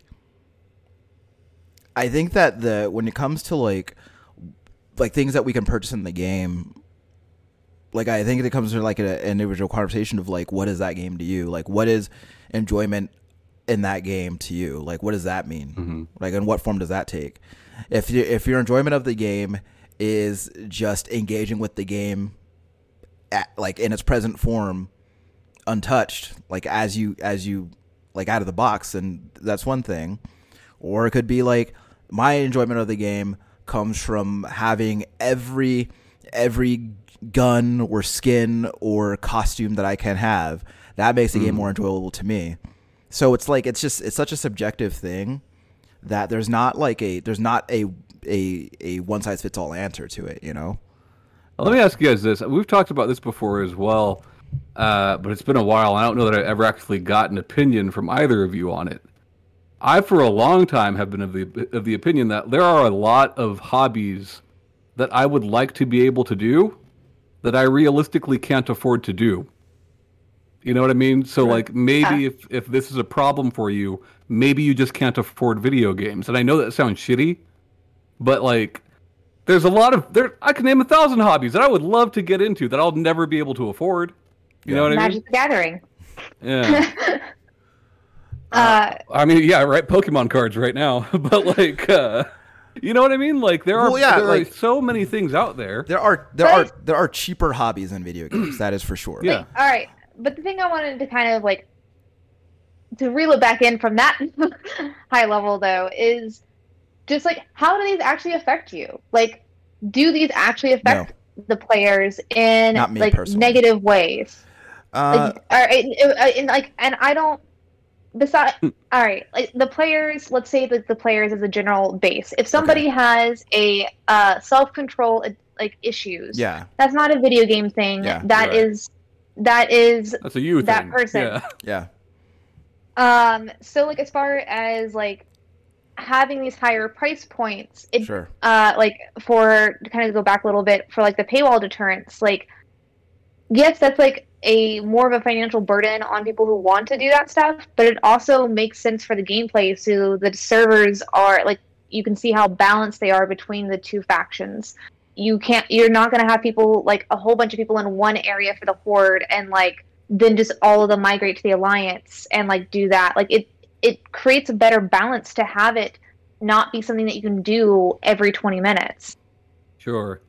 I think that the when it comes to like like things that we can purchase in the game like I think it comes to like a, an individual conversation of like what is that game to you? Like what is enjoyment in that game to you? Like what does that mean? Mm-hmm. Like and what form does that take? If you, if your enjoyment of the game is just engaging with the game at, like in its present form untouched like as you as you like out of the box and that's one thing or it could be like my enjoyment of the game comes from having every every gun or skin or costume that I can have. That makes the game mm. more enjoyable to me. So it's like it's just it's such a subjective thing that there's not like a there's not a a a one size fits all answer to it, you know. Let me ask you guys this. We've talked about this before as well, uh, but it's been a while. I don't know that I've ever actually got an opinion from either of you on it. I, for a long time, have been of the of the opinion that there are a lot of hobbies that I would like to be able to do that I realistically can't afford to do. You know what I mean? So, like, maybe if if this is a problem for you, maybe you just can't afford video games. And I know that sounds shitty, but like there's a lot of there I can name a thousand hobbies that I would love to get into that I'll never be able to afford. You know what I mean? Magic Gathering. Yeah. [laughs] Uh, I mean, yeah, right. Pokemon cards right now, [laughs] but like, uh, you know what I mean? Like, there are Well, yeah, there like- are so many things out there. There are there But- are there are cheaper hobbies in video games. that is for sure. Yeah. all right, but the thing I wanted to kind of like to reel it back in from that [laughs] high level though is just like how do these actually affect you? Like, do these actually affect the players in like personally. negative ways? Uh, like, all right, and, and like, and I don't. Besides, all right, like the players. Let's say that the players as a general base. If somebody has a uh, self control like issues, yeah. that's not a video game thing. Yeah, that right. is, that is That's a you that thing. person. Yeah. Yeah. um. So like as far as like having these higher price points, it Sure. uh like for to kind of go back a little bit for like the paywall deterrence like yes that's like a more of a financial burden on people who want to do that stuff but it also makes sense for the gameplay so the servers are like you can see how balanced they are between the two factions you can't you're not going to have people like a whole bunch of people in one area for the horde and like then just all of them migrate to the alliance and like do that like it it creates a better balance to have it not be something that you can do every 20 minutes. Sure.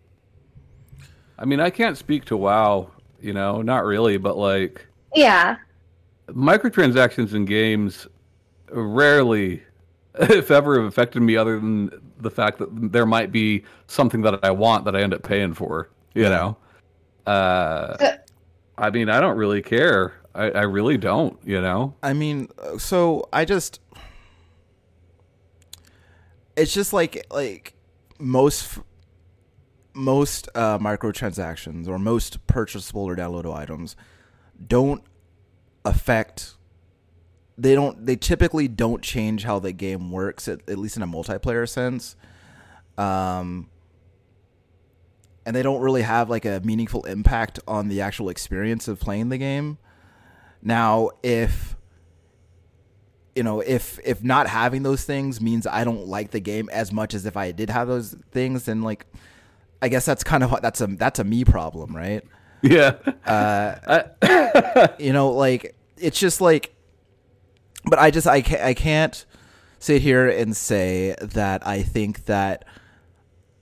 I mean, I can't speak to WoW, you know, not really, but like Yeah. microtransactions in games rarely [laughs] if ever, have affected me other than the fact that there might be something that I want that I end up paying for. You know, uh, So- I mean, I don't really care. I, I really don't. You know. I mean, so I just it's just like like most f- most uh, microtransactions or most purchasable or downloadable items don't affect they don't they typically don't change how the game works at, at least in a multiplayer sense. Um and they don't really have like a meaningful impact on the actual experience of playing the game. Now if you know if if not having those things means i don't like the game as much as if i did have those things then like i guess that's kind of that's a that's a me problem right? Yeah. uh I, [laughs] you know like it's just like but i just i can't, I can't sit here and say that i think that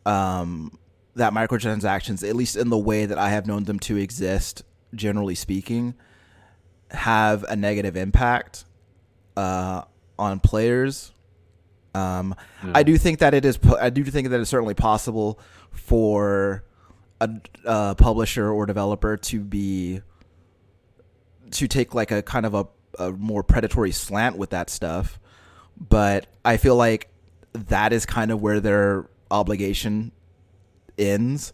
um that microtransactions at least in the way that i have known them to exist generally speaking have a negative impact uh on players. Um i do think that it is i do think that it's certainly possible for a, a publisher or developer to be to take like a kind of a, a more predatory slant with that stuff. But i feel like that is kind of where their obligation ends.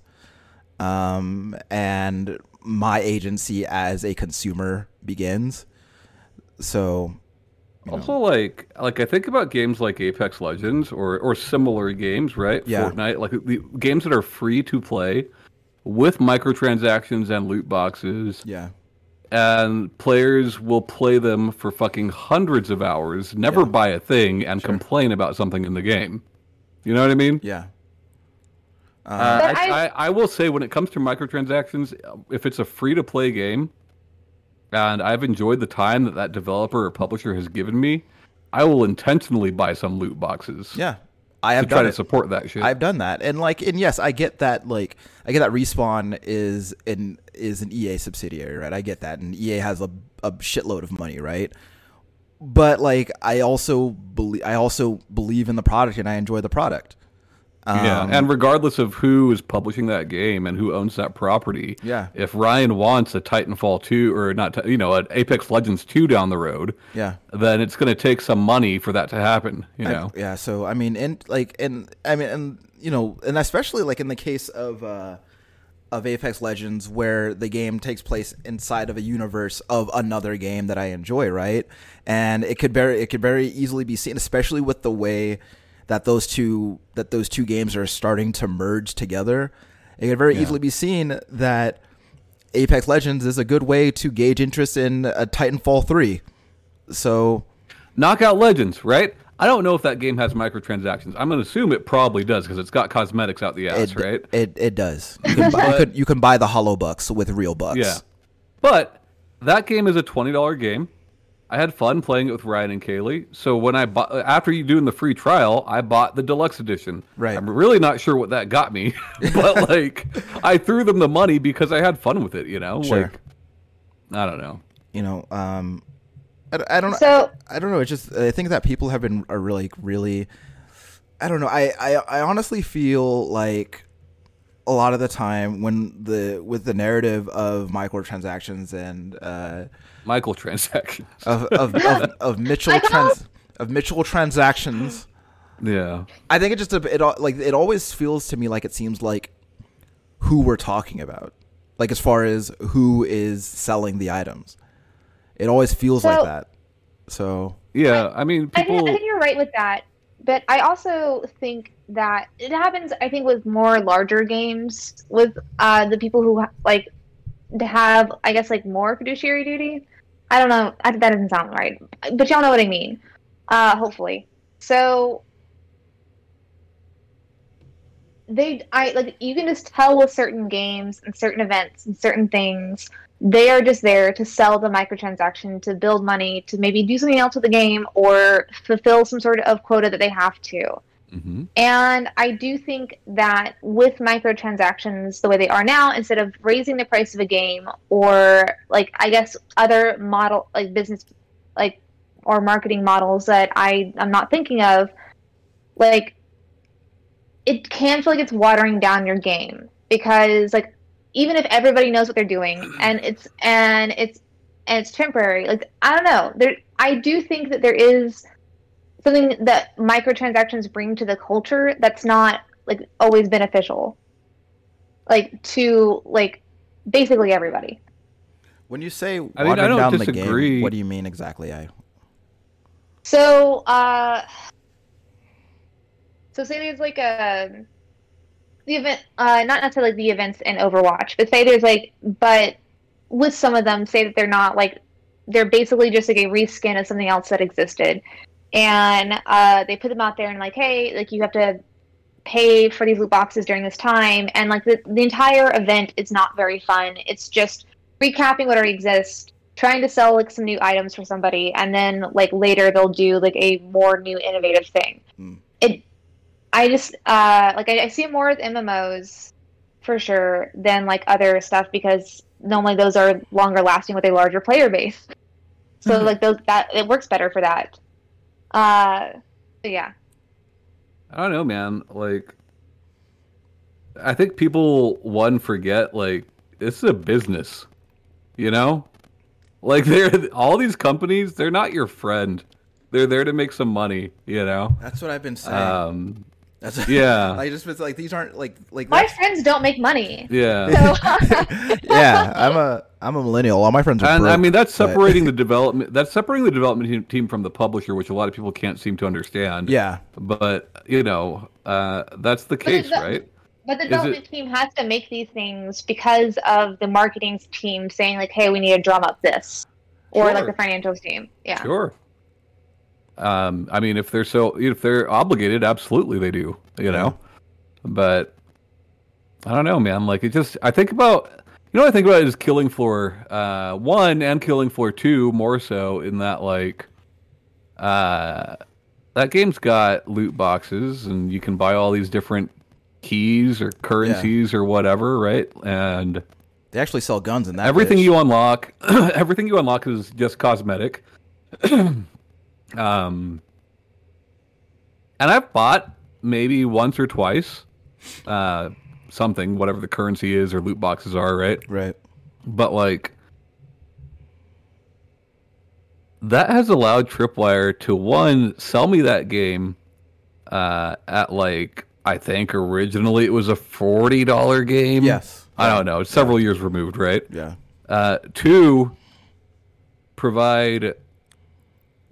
Um, and my agency as a consumer begins. So you know, Also, like, like I think about games like Apex Legends or or similar games, right? Yeah. Fortnite, like the games that are free to play with microtransactions and loot boxes, yeah and players will play them for fucking hundreds of hours, never Yeah. buy a thing, and complain about something in the game. You know what I mean? yeah Uh, I, I- I, I will say when it comes to microtransactions, if it's a free to play game, and I've enjoyed the time that that developer or publisher has given me, I will intentionally buy some loot boxes yeah i to have try to it support that shit. I've done that, and like, and yes, I get that. Like, I get that respawn is an is an EA subsidiary, right? I get that, and EA has a a shitload of money, right? But like, I also believe I also believe in the product, and I enjoy the product. Yeah, Um, and regardless of who is publishing that game and who owns that property, Yeah. if Ryan wants a Titanfall two or not, you know, an Apex Legends two down the road, yeah, then it's going to take some money for that to happen. You I- know, yeah. So I mean, and like, and I mean, and you know, and especially like in the case of uh, of Apex Legends, where the game takes place inside of a universe of another game that I enjoy, right? And it could very, it could very easily be seen, especially with the way that those two that those two games are starting to merge together. It could very easily be seen that Apex Legends is a good way to gauge interest in a Titanfall three. So Knockout Legends, right? I don't know if that game has microtransactions. I'm going to assume it probably does because it's got cosmetics out the ass, it, right? It it does. You can, buy, you, could, you can buy the Holobux with real bucks. Yeah. But that game is a twenty dollar game. I had fun playing it with Ryan and Kaylee. So when I bought after you doing the free trial, I bought the deluxe edition. Right. I'm really not sure what that got me, [laughs] but [laughs] like I threw them the money because I had fun with it. You know, Sure. like I don't know. You know, um, I, I don't know. So I don't know. It's just I think that people have been are really really. I don't know. I, I I honestly feel like a lot of the time when the with the narrative of microtransactions and uh, Michael transactions. [laughs] of of, of, of Mitchell trans of Mitchell transactions. yeah. I think it just it al- like it always feels to me like it seems like who we're talking about, like as far as who is selling the items. It always feels like that. So Yeah. I mean, I think. I think you're right with that, but I also think that it happens. I think with more larger games, with uh, the people who like to have, I guess, like more fiduciary duty. I don't know. I, that doesn't sound right, but y'all know what I mean. Uh, hopefully, so they, I like you can just tell with certain games and certain events and certain things they are just there to sell the microtransaction to build money to maybe do something else with the game or fulfill some sort of quota that they have to Mhm. and i do think that with microtransactions the way they are now instead of raising the price of a game or like i guess other model like business like or marketing models that I I'm not thinking of, like it can feel like it's watering down your game because like even if everybody knows what they're doing [clears throat] and it's and it's and it's temporary, like I don't know, there I do think that there is something that microtransactions bring to the culture that's not like always beneficial. Like to like basically everybody. When you say I mean, I don't down the game, what do you mean exactly? I so uh so say there's like a the event uh not necessarily the events in overwatch but say there's like but with some of them say that they're not like they're basically just like a reskin of something else that existed. And uh they put them out there and like hey like you have to pay for these loot boxes during this time. And like the, the entire event is not very fun. It's just recapping what already exists trying to sell like some new items for somebody and then like later they'll do like a more new innovative thing. Hmm. it i just uh like I, I see it more with mmos for sure than like other stuff because normally those are longer lasting with a larger player base so Mhm. like those that it works better for that uh yeah I don't know, man. Like, I think people one forget like this is a business, you know. Like [laughs] they're all these companies, they're not your friend. They're there to make some money, you know. that's what I've been saying. Um, that's [laughs] yeah. I just was like these aren't like like my that's- friends don't make money yeah. so [laughs] yeah, [laughs] I'm a I'm a millennial. All my friends are And I mean that's but- separating the development that's separating the development team- team from the publisher, which a lot of people can't seem to understand. Yeah, But you know, uh, that's the case, is that- right? But the Is development team has to make these things because of the marketing team saying like, "Hey, we need to drum up this," or like the financials team. Yeah. Sure. Um, I mean, if they're so, if they're obligated, absolutely they do. You know, but I don't know, man. Like it just, I think about, you know, what I think about is Killing Floor uh, one and Killing Floor two more so in that like, uh, that game's got loot boxes and you can buy all these different keys or currencies or whatever, right? And they actually sell guns in that. everything bitch. you unlock [clears throat] everything you unlock is just cosmetic [clears throat] um and i've bought maybe once or twice uh something whatever the currency is or loot boxes are right right. but like that has allowed tripwire to one sell me that game uh at like i think originally it was a $40 game Yes. i don't know several years removed right Yeah. uh, two, provide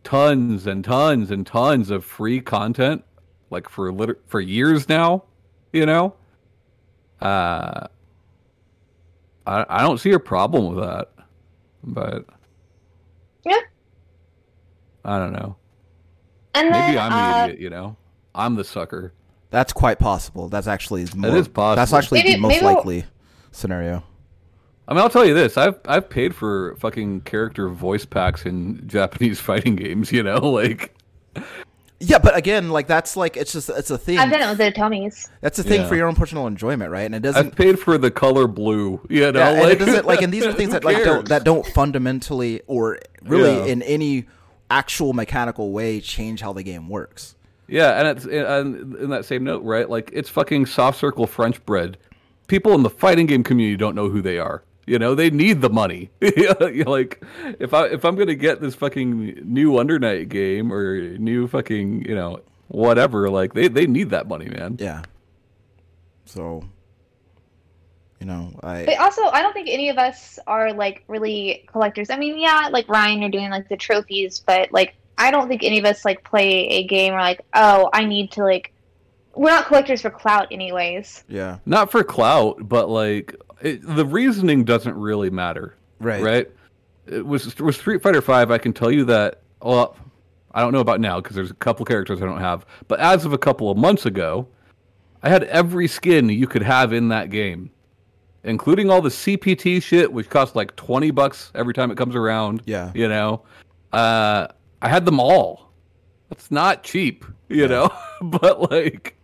tons and tons and tons of free content, like for lit- for years now. You know, uh, I I don't see a problem with that, but Yeah. I don't know. And Maybe then, I'm the uh, idiot. You know, I'm the sucker. That's quite possible. That's actually more, is possible. That's actually Maybe- the most maybe we'll- likely scenario. I mean, I'll tell you this: I've I've paid for fucking character voice packs in [laughs] Japanese fighting games. You know, [laughs] like Yeah, but again, like that's like it's just it's a thing. I've done it with the Tomies. That's a thing Yeah. for your own personal enjoyment, right? And it doesn't. I've paid for the color blue. You know, yeah, and it doesn't like, and these are [laughs] things that like don't that don't fundamentally or really Yeah. in any actual mechanical way change how the game works. Yeah, and it's and in that same note, right? Like it's fucking soft circle French bread. People in the fighting game community don't know who they are. You know, they need the money. [laughs] You're like if I if I'm gonna get this fucking new Undernight game or new fucking you know whatever, like they they need that money, man. Yeah. So, you know, I But also, I don't think any of us are like really collectors. I mean, yeah, like Ryan, you're doing like the trophies, but like I don't think any of us like play a game or like, oh, I need to like. We're not collectors for clout, anyways. yeah, Not for clout, but like it, the reasoning doesn't really matter. right, right? It was with Street Fighter Five. I can tell you that. Well, I don't know about now because there's a couple characters I don't have. But as of a couple of months ago, I had every skin you could have in that game, including all the CPT shit, which costs like twenty bucks every time it comes around. Yeah. you know, uh, I had them all. That's not cheap, you know, [laughs] but like,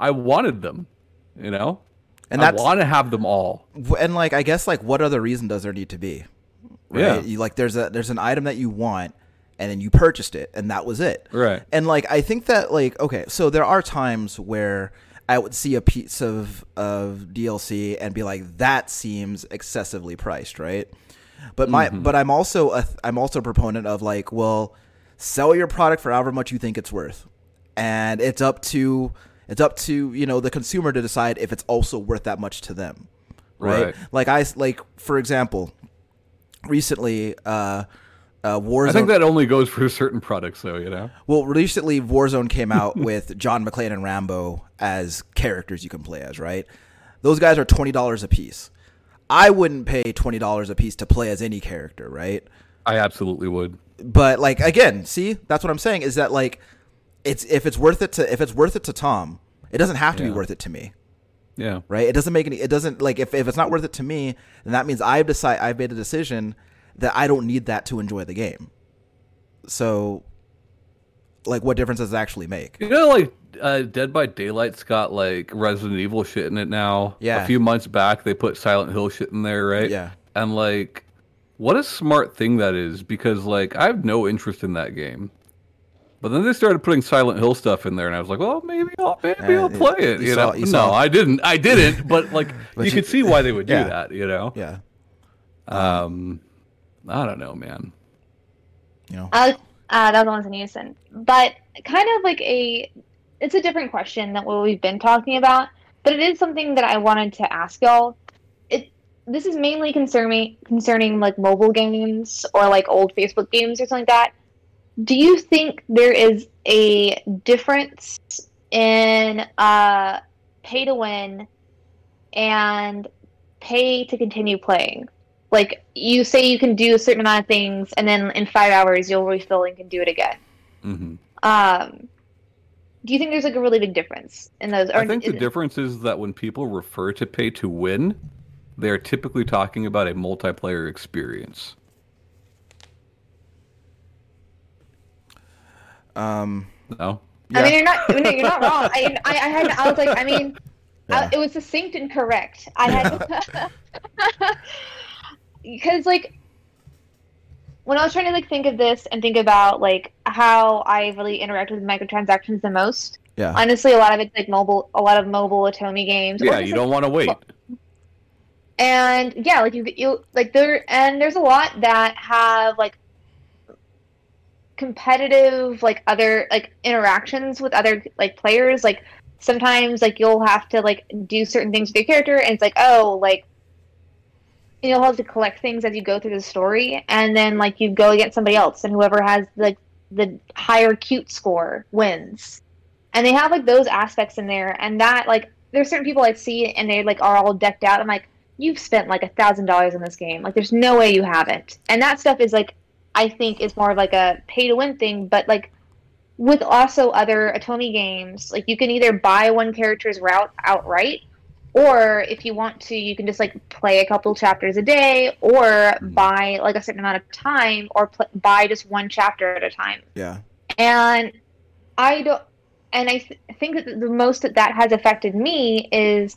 I wanted them, you know. And I want to have them all. and like I guess like what other reason does there need to be? Yeah. You, like there's a there's an item that you want, and then you purchased it and that was it. Right. And like I think that like okay, so there are times where I would see a piece of of DLC and be like that seems excessively priced, right? But my mm-hmm. but I'm also a I'm also a proponent of like, well, sell your product for however much you think it's worth. And it's up to it's up to, you know, the consumer to decide if it's also worth that much to them. Right? Right. Like I like for example, recently uh uh Warzone I think that only goes for [laughs] certain products, though. You know. well, recently Warzone came out [laughs] with John McClane and Rambo as characters you can play as, right? Those guys are twenty dollars a piece. I wouldn't pay twenty dollars a piece to play as any character, right? I absolutely would. But like again, see, that's what I'm saying is that like it's if it's worth it to if it's worth it to Tom, it doesn't have to be worth it to me, Yeah. right? It doesn't make any. It doesn't like if if it's not worth it to me, then that means I've decide I've made a decision that I don't need that to enjoy the game. So, like, what difference does it actually make? You know, like uh, Dead by Daylight's got like Resident Evil shit in it now. Yeah. A few months back, they put Silent Hill shit in there, right? Yeah. And like, what a smart thing that is because like I have no interest in that game. But then they started putting Silent Hill stuff in there, and I was like, "Well, maybe I'll maybe Uh, I'll play it." you You, saw- know, you no, saw- I didn't. I didn't. But [laughs] like, But you, you- could see why they would do Yeah. that. You know. Yeah, Um, I don't know, man. you know. Uh, uh, that was in unison. But kind of like a, it's a different question than what we've been talking about. But it is something that I wanted to ask y'all. It this is mainly concerning concerning like mobile games or like old Facebook games or something like that. Do you think there is a difference in uh, pay to win and pay to continue playing? like you say you can do a certain amount of things and then in five hours you'll refill and can do it again hmm um do you think there's like a really big difference in those I think the difference is that when people refer to pay to win, they're typically talking about a multiplayer experience. Um, No? i mean you're not no, you're not [laughs] wrong i i, I had i was like i mean Yeah. I, it was succinct and correct i had because [laughs] like when i was trying to like think of this and think about like how i really interact with microtransactions the most yeah, honestly a lot of it's like mobile a lot of mobile otome games Yeah, you like, don't want to wait. and yeah like you you like there and there's a lot that have like competitive like other like interactions with other like players like sometimes like you'll have to like do certain things with your character and it's like oh like you'll have to collect things as you go through the story and then like you go against somebody else and whoever has like the higher cute score wins. And they have like those aspects in there and that like there's certain people i see and they like are all decked out. I'm like you've spent like a thousand dollars on this game. Like there's no way you haven't. And that stuff is like i think is more of like a pay to win thing but like with also other otome games like you can either buy one character's route outright or if you want to you can just like play a couple chapters a day or buy like a certain amount of time or pl- buy just one chapter at a time. Yeah, and i don't and i th- think that the most that that has affected me is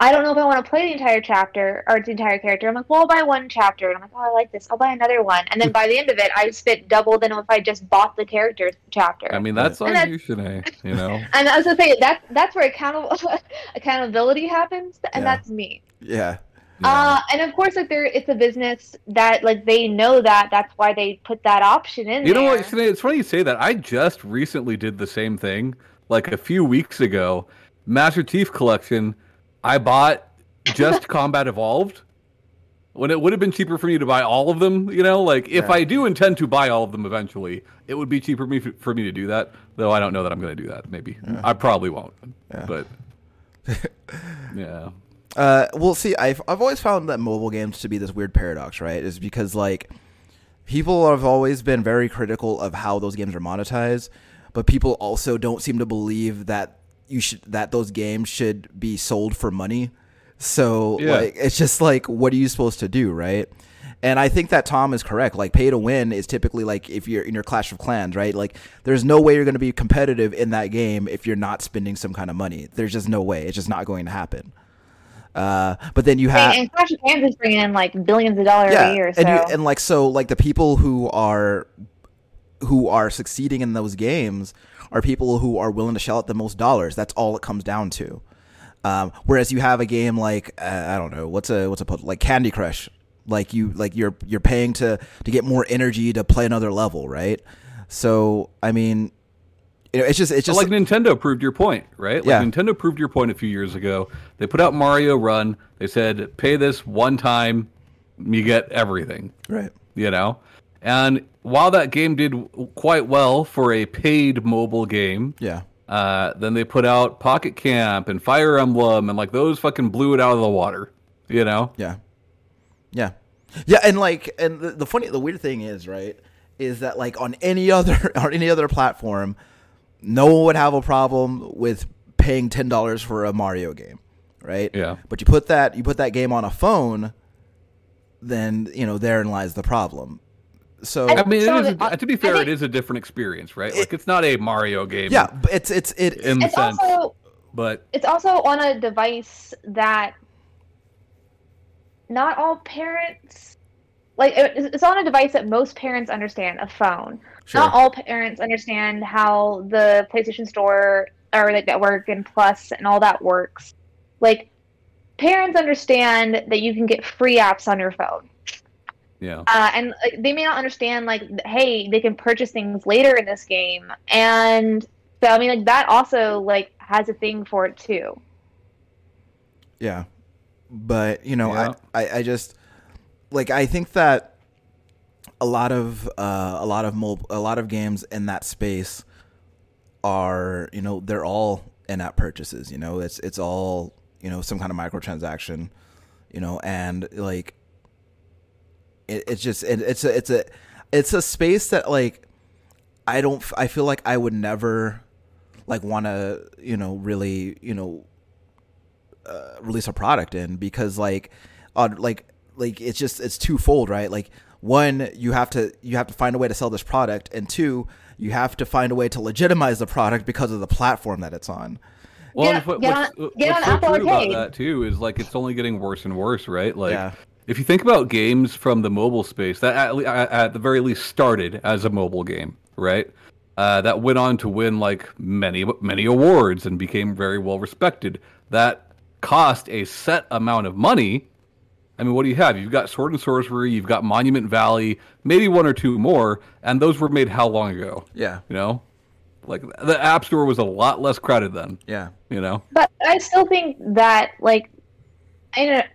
i don't know if i want to play the entire chapter or the entire character i'm like well i'll buy one chapter and i'm like oh i like this i'll buy another one and then by the end of it i spent double than if i just bought the character chapter I mean, that's on And that- you, Shanae. You know? [laughs] and i was gonna say that that's where accountable [laughs] accountability happens and Yeah. that's me yeah, uh, and of course, like there, it's a business that like they know that. That's why they put that option in You know there. what, Shanae? It's funny you say that. I just recently did the same thing, like a few weeks ago. Master Chief Collection, I bought just [laughs] Combat Evolved. When it would have been cheaper for me to buy all of them, you know, like if Yeah. I do intend to buy all of them eventually, it would be cheaper me for me to do that. Though I don't know that I'm going to do that. Maybe I probably won't. Yeah. But [laughs] yeah, Uh, well, see, I've I've always found that mobile games to be this weird paradox, right? Is because like people have always been very critical of how those games are monetized, but people also don't seem to believe that you should that those games should be sold for money. So Yeah. like it's just like what are you supposed to do, right? And I think that Tom is correct. Like pay to win is typically like if you're in your Clash of Clans, right? Like there's no way you're going to be competitive in that game if you're not spending some kind of money. There's just no way. It's just not going to happen. Uh, but then you have and, and Clash of Clans is bringing in like billions of dollars a year. So and you, and like so like the people who are who are succeeding in those games are people who are willing to shell out the most dollars. That's all it comes down to. Um, whereas you have a game like uh, I don't know what's a what's a like Candy Crush, like you like you're you're paying to to get more energy to play another level, right? So I mean, you know, it's just it's just like Nintendo proved your point, right? Like Yeah. Nintendo proved your point a few years ago. They put out Mario Run. They said, "Pay this one time, you get everything." right. You know, and while that game did quite well for a paid mobile game, Yeah. uh, then they put out Pocket Camp and Fire Emblem, and like those fucking blew it out of the water. You know, Yeah. Yeah. Yeah, and like and the, the funny the weird thing is, right, is that like on any other [laughs] on any other platform, no one would have a problem with paying ten dollars for a Mario game. Right? Yeah. But you put that you put that game on a phone, then you know, therein lies the problem. So I mean, it So is. the- to be fair, think- it is a different experience, right? Like it's not a Mario game. yeah, but it's it's it in the It's sense, also but it's also on a device that not all parents like it- it's on a device that most parents understand a phone sure. not all parents understand how the playstation store or like network and plus and all that works like parents understand that you can get free apps on your phone yeah. uh, and like, they may not understand like hey they can purchase things later in this game and so i mean like that also like has a thing for it too Yeah. But, you know, Yeah. I, I, I just like I think that a lot of uh, a lot of mob- a lot of games in that space are, you know, they're all in-app purchases, you know. It's it's all, you know, some kind of microtransaction, you know, and like it, it's just it, it's a it's a it's a space that like I don't I feel like I would never like want to, you know, really, you know, uh, release a product in because like uh, like like it's just it's twofold right like one you have to you have to find a way to sell this product and two you have to find a way to legitimize the product because of the platform that it's on Well, Get what, get what's, on- what's get on so Apple true about that too is like it's only getting worse and worse, right? Like, Yeah. If you think about games from the mobile space, that at, le- at at the very least started as a mobile game, right? Uh, that went on to win like many many awards and became very well respected. That cost a set amount of money. I mean, what do you have? You've got Sword and Sorcery, you've got Monument Valley, maybe one or two more, and those were made how long ago? yeah You know, like the App Store was a lot less crowded then. yeah You know. But I still think that like I don't.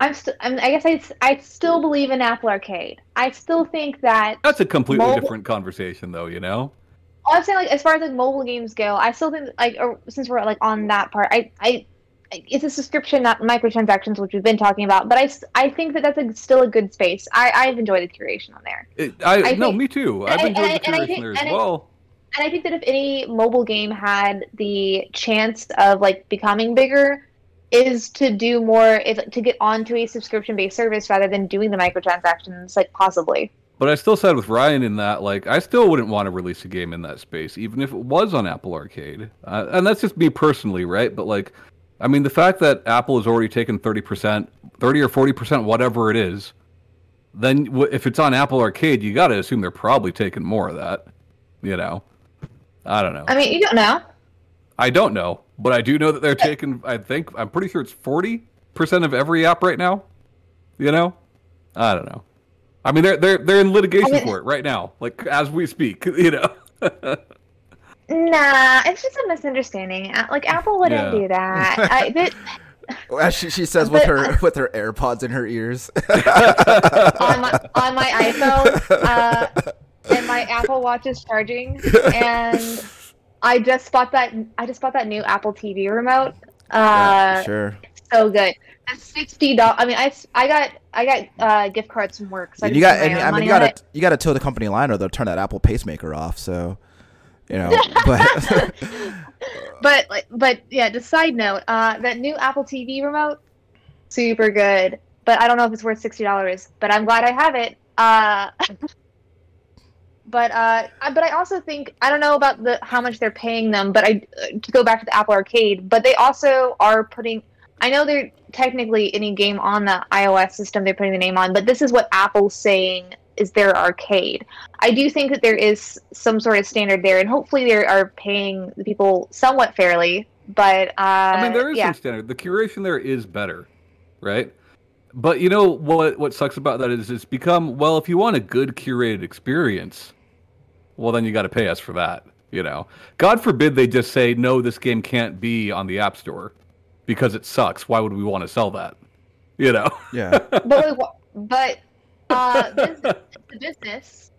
I'm still. I guess I. I still believe in Apple Arcade. I still think that. That's a completely Mobile- different conversation, though. You know, I'm saying like as far as like mobile games go, I still think like or, since we're like on that part, I I. It's a subscription, not microtransactions, which we've been talking about. But I, I think that that's a, still a good space. I, I've enjoyed the curation on there. it, I, I no, think- me too. I've enjoyed I- the curation think- there as and I- well. And I think that if any mobile game had the chance of like becoming bigger, is to do more is to get onto a subscription based service rather than doing the microtransactions, like possibly. But I still said with Ryan in that, like, I still wouldn't want to release a game in that space, even if it was on Apple Arcade. Uh, and that's just me personally, right? But like, I mean, the fact that Apple has already taken thirty percent, thirty or forty percent, whatever it is, then w- if it's on Apple Arcade, you got to assume they're probably taking more of that. You know, I don't know. I mean, you don't know. I don't know, but I do know that they're taking. I think I'm pretty sure it's forty percent of every app right now. You know, I don't know. I mean, they're they're they're in litigation I mean- for it right now, like as we speak. [laughs] You know. Nah, it's just a misunderstanding. Like Apple wouldn't Yeah. do that. [laughs] I, that as she, she says with But- her with her airpods in her ears on my on my iPhone, uh, and my Apple Watch is charging, and I just bought that. I just bought that new Apple TV remote. Yeah, Uh, sure so good. That's sixty dollars. I mean, I, I got I got uh, gift cards from work. So you got and, i mean you gotta it. you gotta toe the company line or they'll turn that apple pacemaker off so you know [laughs] but [laughs] But but yeah. Just side note, uh, that new Apple TV remote, super good. But I don't know if it's worth sixty dollars. But I'm glad I have it. Uh, [laughs] but uh, I- but I also think I don't know about the how much they're paying them. But I uh, to go back to the Apple Arcade. But they also are putting. I know they're technically any game on the iOS system they're putting the name on, but this is what Apple's saying is their arcade. I do think that there is some sort of standard there, and hopefully they are paying the people somewhat fairly. But uh, I mean, there is yeah. some standard. The curation there is better, right? But you know what? What sucks about that is it's become well. If you want a good curated experience, well, then you got to pay us for that. You know, God forbid they just say no, this game can't be on the App Store because it sucks. Why would we want to sell that? You know? Yeah. [laughs] but like, but uh, business, business,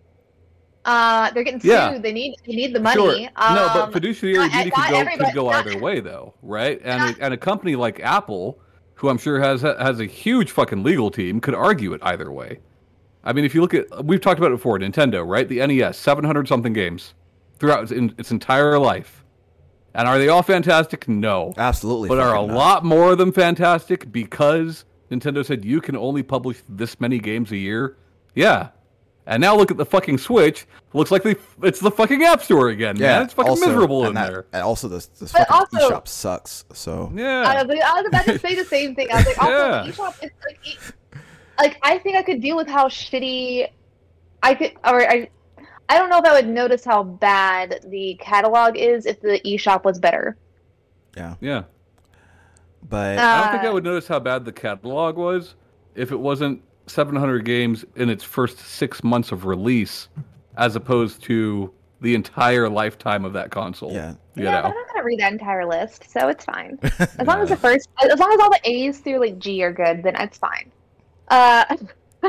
uh, they're getting sued. Yeah. They need they need the money. Sure. no, but Um, fiduciary not- duty could go could go either way, though, right? [laughs] And Not- a, and a company like Apple, who I'm sure has has a huge fucking legal team, could argue it either way. I mean, if you look at we've talked about it before, Nintendo, right? The NES, 700 something games throughout its, in, its entire life, and are they all fantastic? No, Absolutely. but are a not. lot more of them fantastic because Nintendo said you can only publish this many games a year? Yeah. And now look at the fucking Switch. Looks like they, it's the fucking App Store again. Yeah. man. it's fucking also, miserable and in that- there. And also, this this fucking also- eShop sucks. So I, Yeah. was, I was about to say the same thing. I was like, also, [laughs] Yeah. the eShop is like, like I think I could deal with how shitty I could, or I, I don't know if I would notice how bad the catalog is if the eShop was better. Yeah. Yeah. But I don't think I Uh, would notice how bad the catalog was if it wasn't 700 games in its first six months of release, as opposed to the entire lifetime of that console. yeah. You yeah, but know? I'm not gonna read that entire list, so it's fine. [laughs] As long as the first, as long as all the A's through like G are good, then it's fine. Uh, [laughs]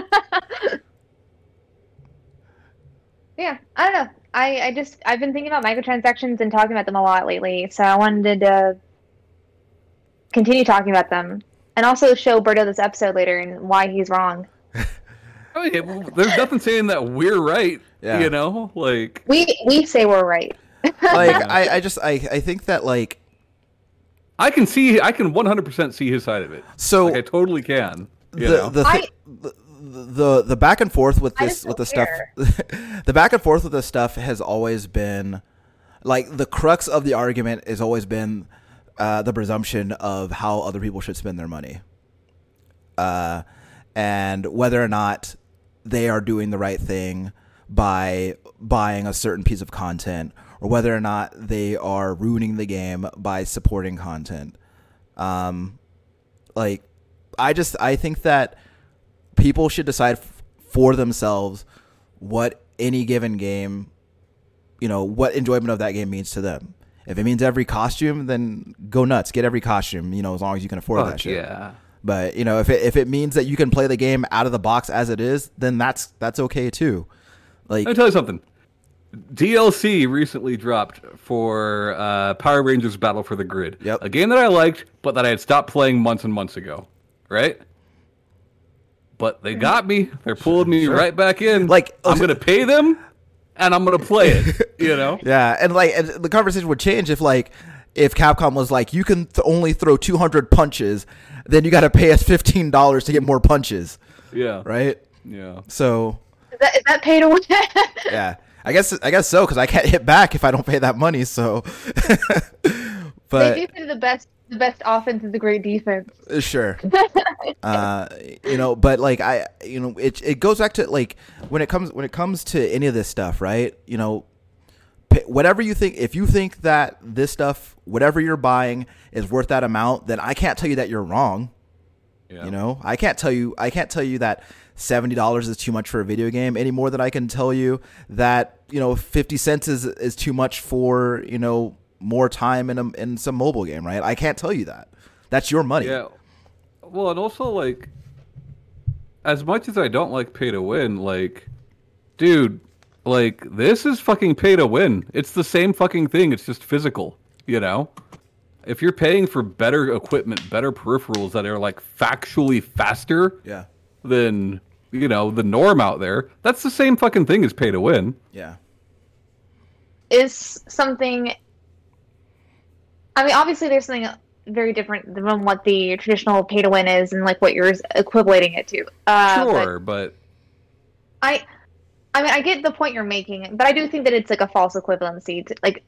yeah, I don't know. I, I just I've been thinking about microtransactions and talking about them a lot lately, so I wanted to continue talking about them and also show Berto this episode later and why he's wrong. [laughs] Oh, yeah, well, there's nothing saying that we're right. Yeah. You know? Like, We we say we're right. [laughs] like I, I just I, I think that like I can see, I can 100% see his side of it. so Like, I totally can. You the the, I- the the the back and forth with this with the don't stuff [laughs] the back and forth with this stuff has always been like the crux of the argument has always been uh, the presumption of how other people should spend their money. Uh, and whether or not they are doing the right thing by buying a certain piece of content or whether or not they are ruining the game by supporting content. Um, like i just i think that people should decide f- for themselves what any given game you know what enjoyment of that game means to them if it means every costume then go nuts get every costume you know as long as you can afford Fuck that shit yeah. but you know if it if it means that you can play the game out of the box as it is then that's that's okay too like Let me tell you something. DLC recently dropped for uh, Power Rangers Battle for the Grid. Yep. A game that I liked, but that I had stopped playing months and months ago. Right? But they got me. They're pulling me Sure. right back in. Like- I'm gonna pay them, and I'm gonna play it. [laughs] You know? Yeah, and like and the conversation would change if like if Capcom was like you can th- only throw 200 punches, then you got to pay us $15 to get more punches, Yeah. right? Yeah. So, Is that, is that pay to win? [laughs] yeah. I guess I guess so cuz I can't hit back if I don't pay that money, so [laughs] but they do say the best the best offense is a great defense. sure. [laughs] uh, you know, but like I, you know, it it goes back to like when it comes when it comes to any of this stuff, right? You know, p- whatever you think, if you think that this stuff, whatever you're buying, is worth that amount, then I can't tell you that you're wrong. Yeah. You know, I can't tell you, I can't tell you that seventy dollars is too much for a video game any more than I can tell you that you know fifty cents is is too much for you know more time in a in some mobile game, right? I can't tell you that. That's your money. Yeah. Well, and also like, as much as I don't like pay to win, like, dude, like this is fucking pay to win. It's the same fucking thing. It's just physical. You know, if you're paying for better equipment, better peripherals that are like factually faster Yeah. than you know the norm out there, that's the same fucking thing as pay to win. Yeah. is something. I mean, obviously, there's something very different than what the traditional pay to win is, and like what you're equating it to. Uh, but sure, but I, I mean, I get the point you're making, but I do think that it's like a false equivalency. To, like,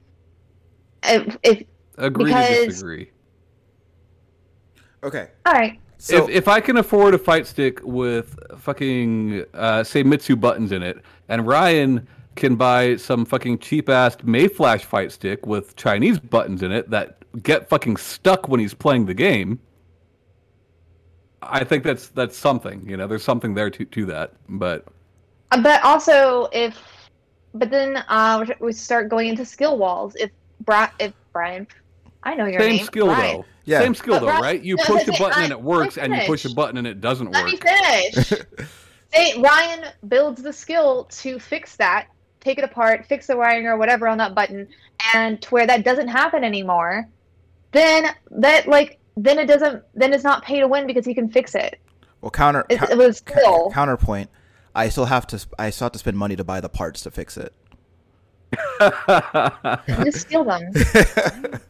if, if agree to Because- disagree. Okay. all right, So if if I can afford a fight stick with fucking uh, Seimitsu buttons in it, and Ryan can buy some fucking cheap ass Mayflash fight stick with Chinese buttons in it that get fucking stuck when he's playing the game. I think that's that's something, you know. There's something there to to that, but Uh, But also, if but then uh, we start going into skill walls. If Bri- if Brian, I know your same name. skill Brian. though. Yeah. Same skill But though, Ryan- right? You no, push a button I- and it works, and you push a button and it doesn't Let me work. finish. [laughs] Say Ryan builds the skill to fix that, take it apart, fix the wiring or whatever on that button, and to where that doesn't happen anymore. Then that like then it doesn't then it's not pay to win because he can fix it. well, counter It, cou- it was cou- skill. counterpoint. I still have to. I still have to spend money to buy the parts to fix it. [laughs] Just steal them. [laughs]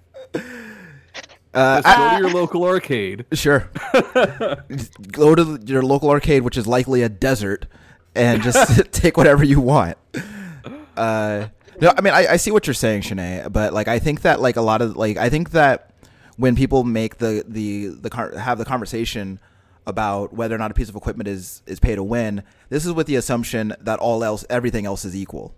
Uh, Just I- go to your local arcade. Sure. [laughs] Go to your local arcade, which is likely a desert, and just take whatever you want. Uh, no, I mean, I, I see what you're saying, Shanae, but like, I think that like a lot of like, I think that when people make the the the car- have the conversation about whether or not a piece of equipment is is pay to win, this is with the assumption that all else, everything else is equal.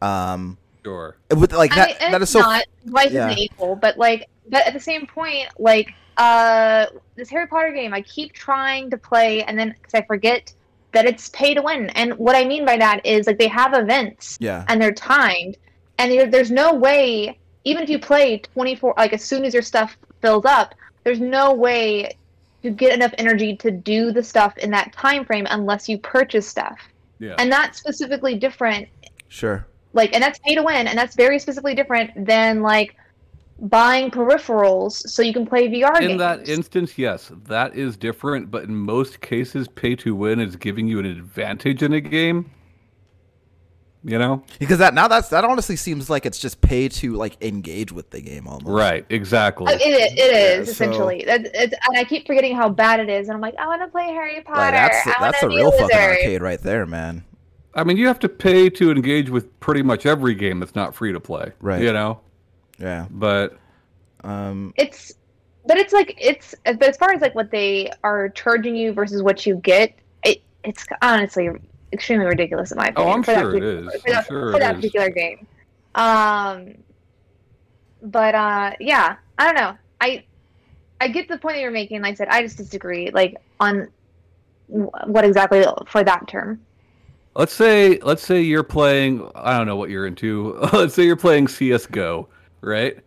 Um, Sure. with like I that, mean, that is so not. Life yeah. isn't equal, but like, but at the same point, like, uh, this Harry Potter game, I keep trying to play, and then because I forget that it's pay to win. And what I mean by that is like they have events yeah, and they're timed, and there- there's no way, even if you play 24, like as soon as your stuff fills up, there's no way to get enough energy to do the stuff in that time frame unless you purchase stuff, Yeah. and that's specifically different sure. like and that's pay to win and that's very specifically different than like buying peripherals so you can play VR games. in games. that instance, yes, that is different. But in most cases, pay to win is giving you an advantage in a game. You know, Because that now that's that honestly seems like it's just pay to like engage with the game almost. right? Exactly. Uh, it is, it is so- essentially. That it's, and I keep forgetting how bad it is. And I'm like, I want to play Harry Potter. Like, that's I that's a real a fucking arcade right there, man. I mean, you have to pay to engage with pretty much every game that's not free to play. Right. You know, Yeah. but Um. It's, but it's like it's. But as far as like what they are charging you versus what you get, it it's honestly extremely ridiculous in my opinion. Oh, opinion. I'm for that sure it particular- For that, sure for it that is. particular game. Um, but uh, yeah, I don't know. I I get the point that you're making. Like I said, I just disagree. Like on what exactly for that term. let's say let's say you're playing. I don't know what you're into. [laughs] let's say you're playing CS:GO, right?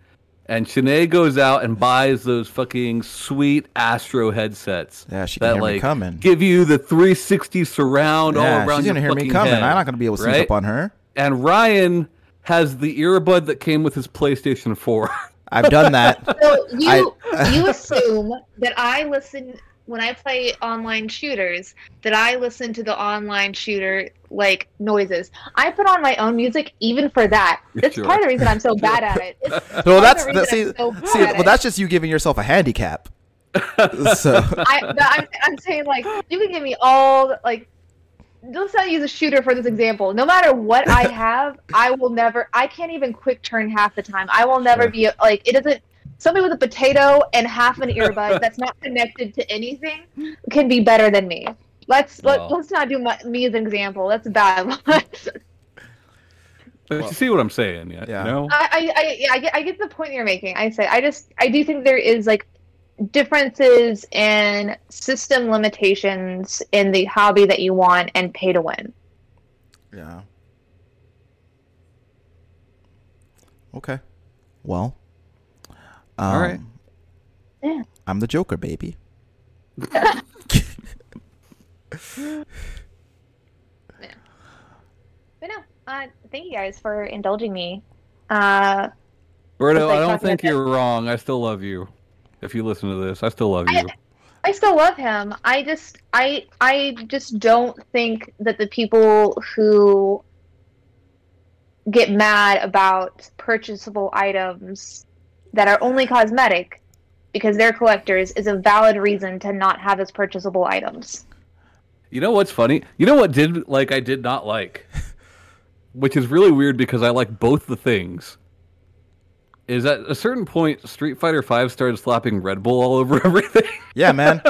And Shanae goes out and buys those fucking sweet Astro headsets. Yeah, she can that hear me coming. give you the 360 surround yeah, all around she's gonna your hear me coming. head, I'm not gonna be able to sneak right? up on her. And Ryan has the earbud that came with his PlayStation 4. I've done that. So you I- you assume that I listen when I play online shooters that I listen to the online shooter like noises. I put on my own music even for that. [laughs] That's Sure. part of the reason I'm so bad at it. It's [laughs] well, that's that, see, so see, well, that's just you giving yourself a handicap. [laughs] so I, I'm, I'm saying like you can give me all the- like let's not use a shooter for this example. No matter what I have, I will never. I can't even quick turn half the time. I will never Sure. be like it doesn't. Somebody with a potato and half an earbud that's not connected to anything can be better than me. Let's Well. let, let's not do my, me as an example. That's bad. [laughs] But you see what I'm saying, yeah? Yeah. You know? I, I, I, yeah, I get, I get the point you're making. I say, I just, I do think there is like differences in system limitations in the hobby that you want and pay to win. yeah. Okay. Well. Um, All right. Yeah. I'm the Joker, baby. [laughs] But no, uh, thank you guys for indulging me. Uh, Berto, like I don't think you're wrong. I still love you. If you listen to this, I still love I- you. I still love him. I just, I, I just don't think that the people who get mad about purchasable items that are only cosmetic because they're collectors is a valid reason to not have as purchasable items. You know what's funny? You know what did like I did not like, [laughs] which is really weird because I like both the things. is at a certain point, Street Fighter Five started slapping Red Bull all over [laughs] everything. Yeah, man.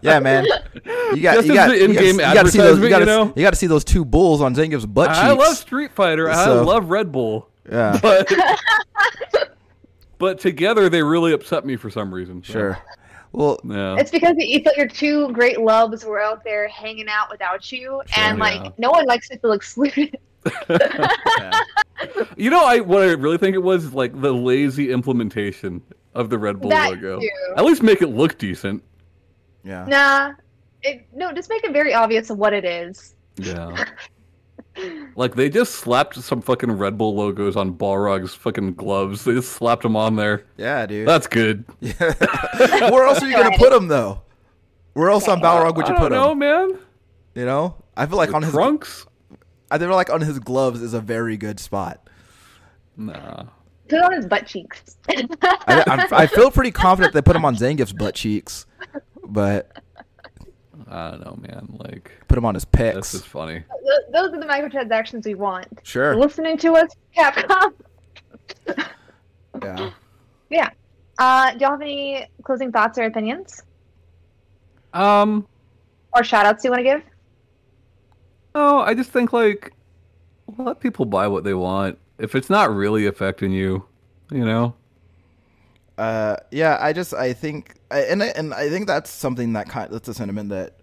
Yeah, man. You got Just you got the you got in-game you got to see those. You got to you know? you got to see those two bulls on Zangief's butt cheeks. I love Street Fighter. I love Red Bull. Yeah, [laughs] But but together they really upset me for some reason. so, sure. Well, Yeah. It's because you felt your two great loves were out there hanging out without you, and like Yeah. no one likes to feel excluded. yeah. [laughs] [laughs] You know, I what I really think it was is like the lazy implementation of the Red Bull That logo. too. At least make it look decent. yeah. Nah, it, no, just make it very obvious of what it is. Yeah. [laughs] like they just slapped some fucking Red Bull logos on Balrog's fucking gloves. They just slapped them on there. Yeah, dude. That's good. Yeah. [laughs] Where else are you gonna put them though? Where else on Balrog would I you don't put know, him? man. You know, I feel like on his trunks. I feel like on his gloves is a very good spot. Nah. Put it on his butt cheeks. I, I, I [laughs] feel pretty confident they put him on Zangief's butt cheeks, but I don't know, man. Like put him on his picks. this pecs. is funny. Th- Those are the microtransactions we want. Sure. Listening to us, Capcom. [laughs] Yeah. Yeah. Uh, do y'all have any closing thoughts or opinions Um. or shout outs you want to give? No, I just think like let people buy what they want. If it's not really affecting you, you know. Uh, yeah, I just I think and I- and I think that's something that kind that's a sentiment that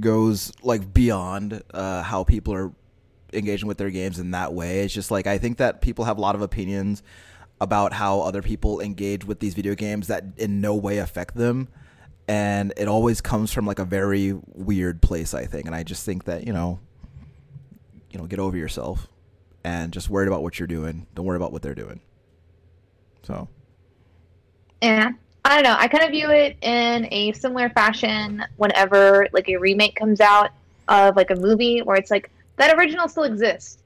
goes like beyond uh, how people are engaging with their games in that way. It's just like I think that people have a lot of opinions about how other people engage with these video games that in no way affect them. And it always comes from like a very weird place, I think. And I just think that, you know, you know, get over yourself and just worry about what you're doing. Don't worry about what they're doing. So Yeah. I don't know. I kind of view it in a similar fashion whenever like a remake comes out of like a movie where it's like that original still exists.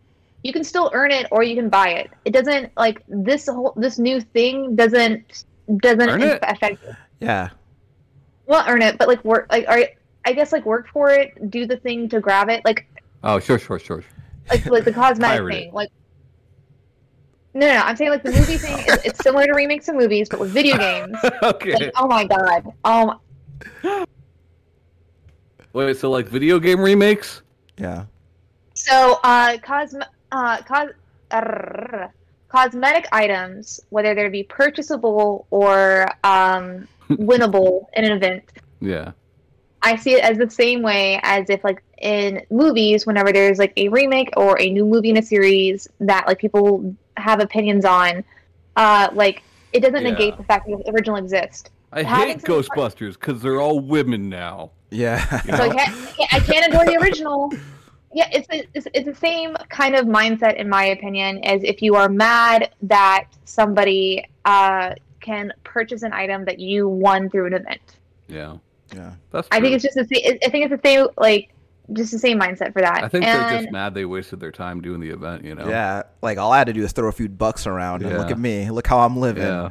You can still earn it or you can buy it. It doesn't like this whole this new thing doesn't doesn't Earn it? affect yeah. well earn it, but like work like are I guess like work for it, do the thing to grab it, like Oh, sure, sure, sure. like like the [laughs] cosmetic it. thing, like. No, no, no, I'm saying like the movie thing. Is, it's similar to remakes of movies, but with video games. [laughs] okay. Like, oh my god, oh my, Wait, so like video game remakes? Yeah. So, uh, cosm- uh, cos- arrrr. cosmetic items, whether they be purchasable or um, [laughs] winnable in an event, Yeah. I see it as the same way as if, like, in movies, whenever there's like a remake or a new movie in a series that like people have opinions on, uh, like it doesn't Yeah. negate the fact that the original exists. I Having hate Ghostbusters because they're all women now. Yeah. So I can't, I can't, I can't adore the original. Yeah, it's, the- it's it's the same kind of mindset, in my opinion, as if you are mad that somebody uh, can purchase an item that you won through an event. Yeah. yeah. That's I think it's just the same. I think it's the same, like just the same mindset for that. I think and, they're just mad they wasted their time doing the event, you know? Yeah. Like all I had to do is throw a few bucks around and look at me. Look how I'm living. Yeah.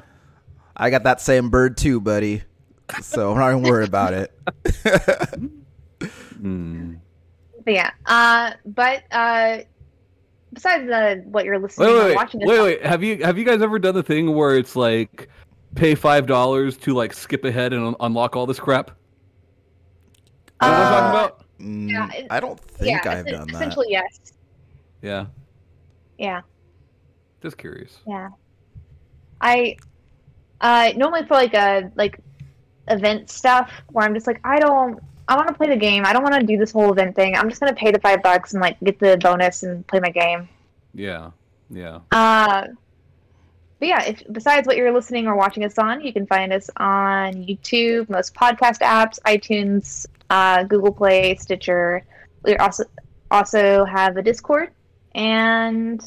I got that same bird too, buddy. So I'm not even worried about it. [laughs] Mm. But yeah, uh, but uh, besides uh, what you're listening Wait, or wait, wait, watching, wait, wait. Have you have you guys ever done the thing where it's like pay five dollars to like skip ahead and un- unlock all this crap? You know what I'm Uh, talking about? Mm, Yeah, it- I don't think yeah, I've done that. essentially yes, Yeah. yeah. Just curious. Yeah. I uh normally for like a like event stuff where I'm just like I don't I want to play the game. I don't want to do this whole event thing. I'm just gonna pay the five bucks and like get the bonus and play my game. Yeah. Yeah. Uh, but yeah, if besides what you're listening or watching us on, you can find us on YouTube, most podcast apps, iTunes, uh, Google Play, Stitcher. We also also have a Discord. And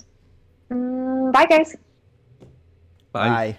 mm, bye, guys. Bye. Bye.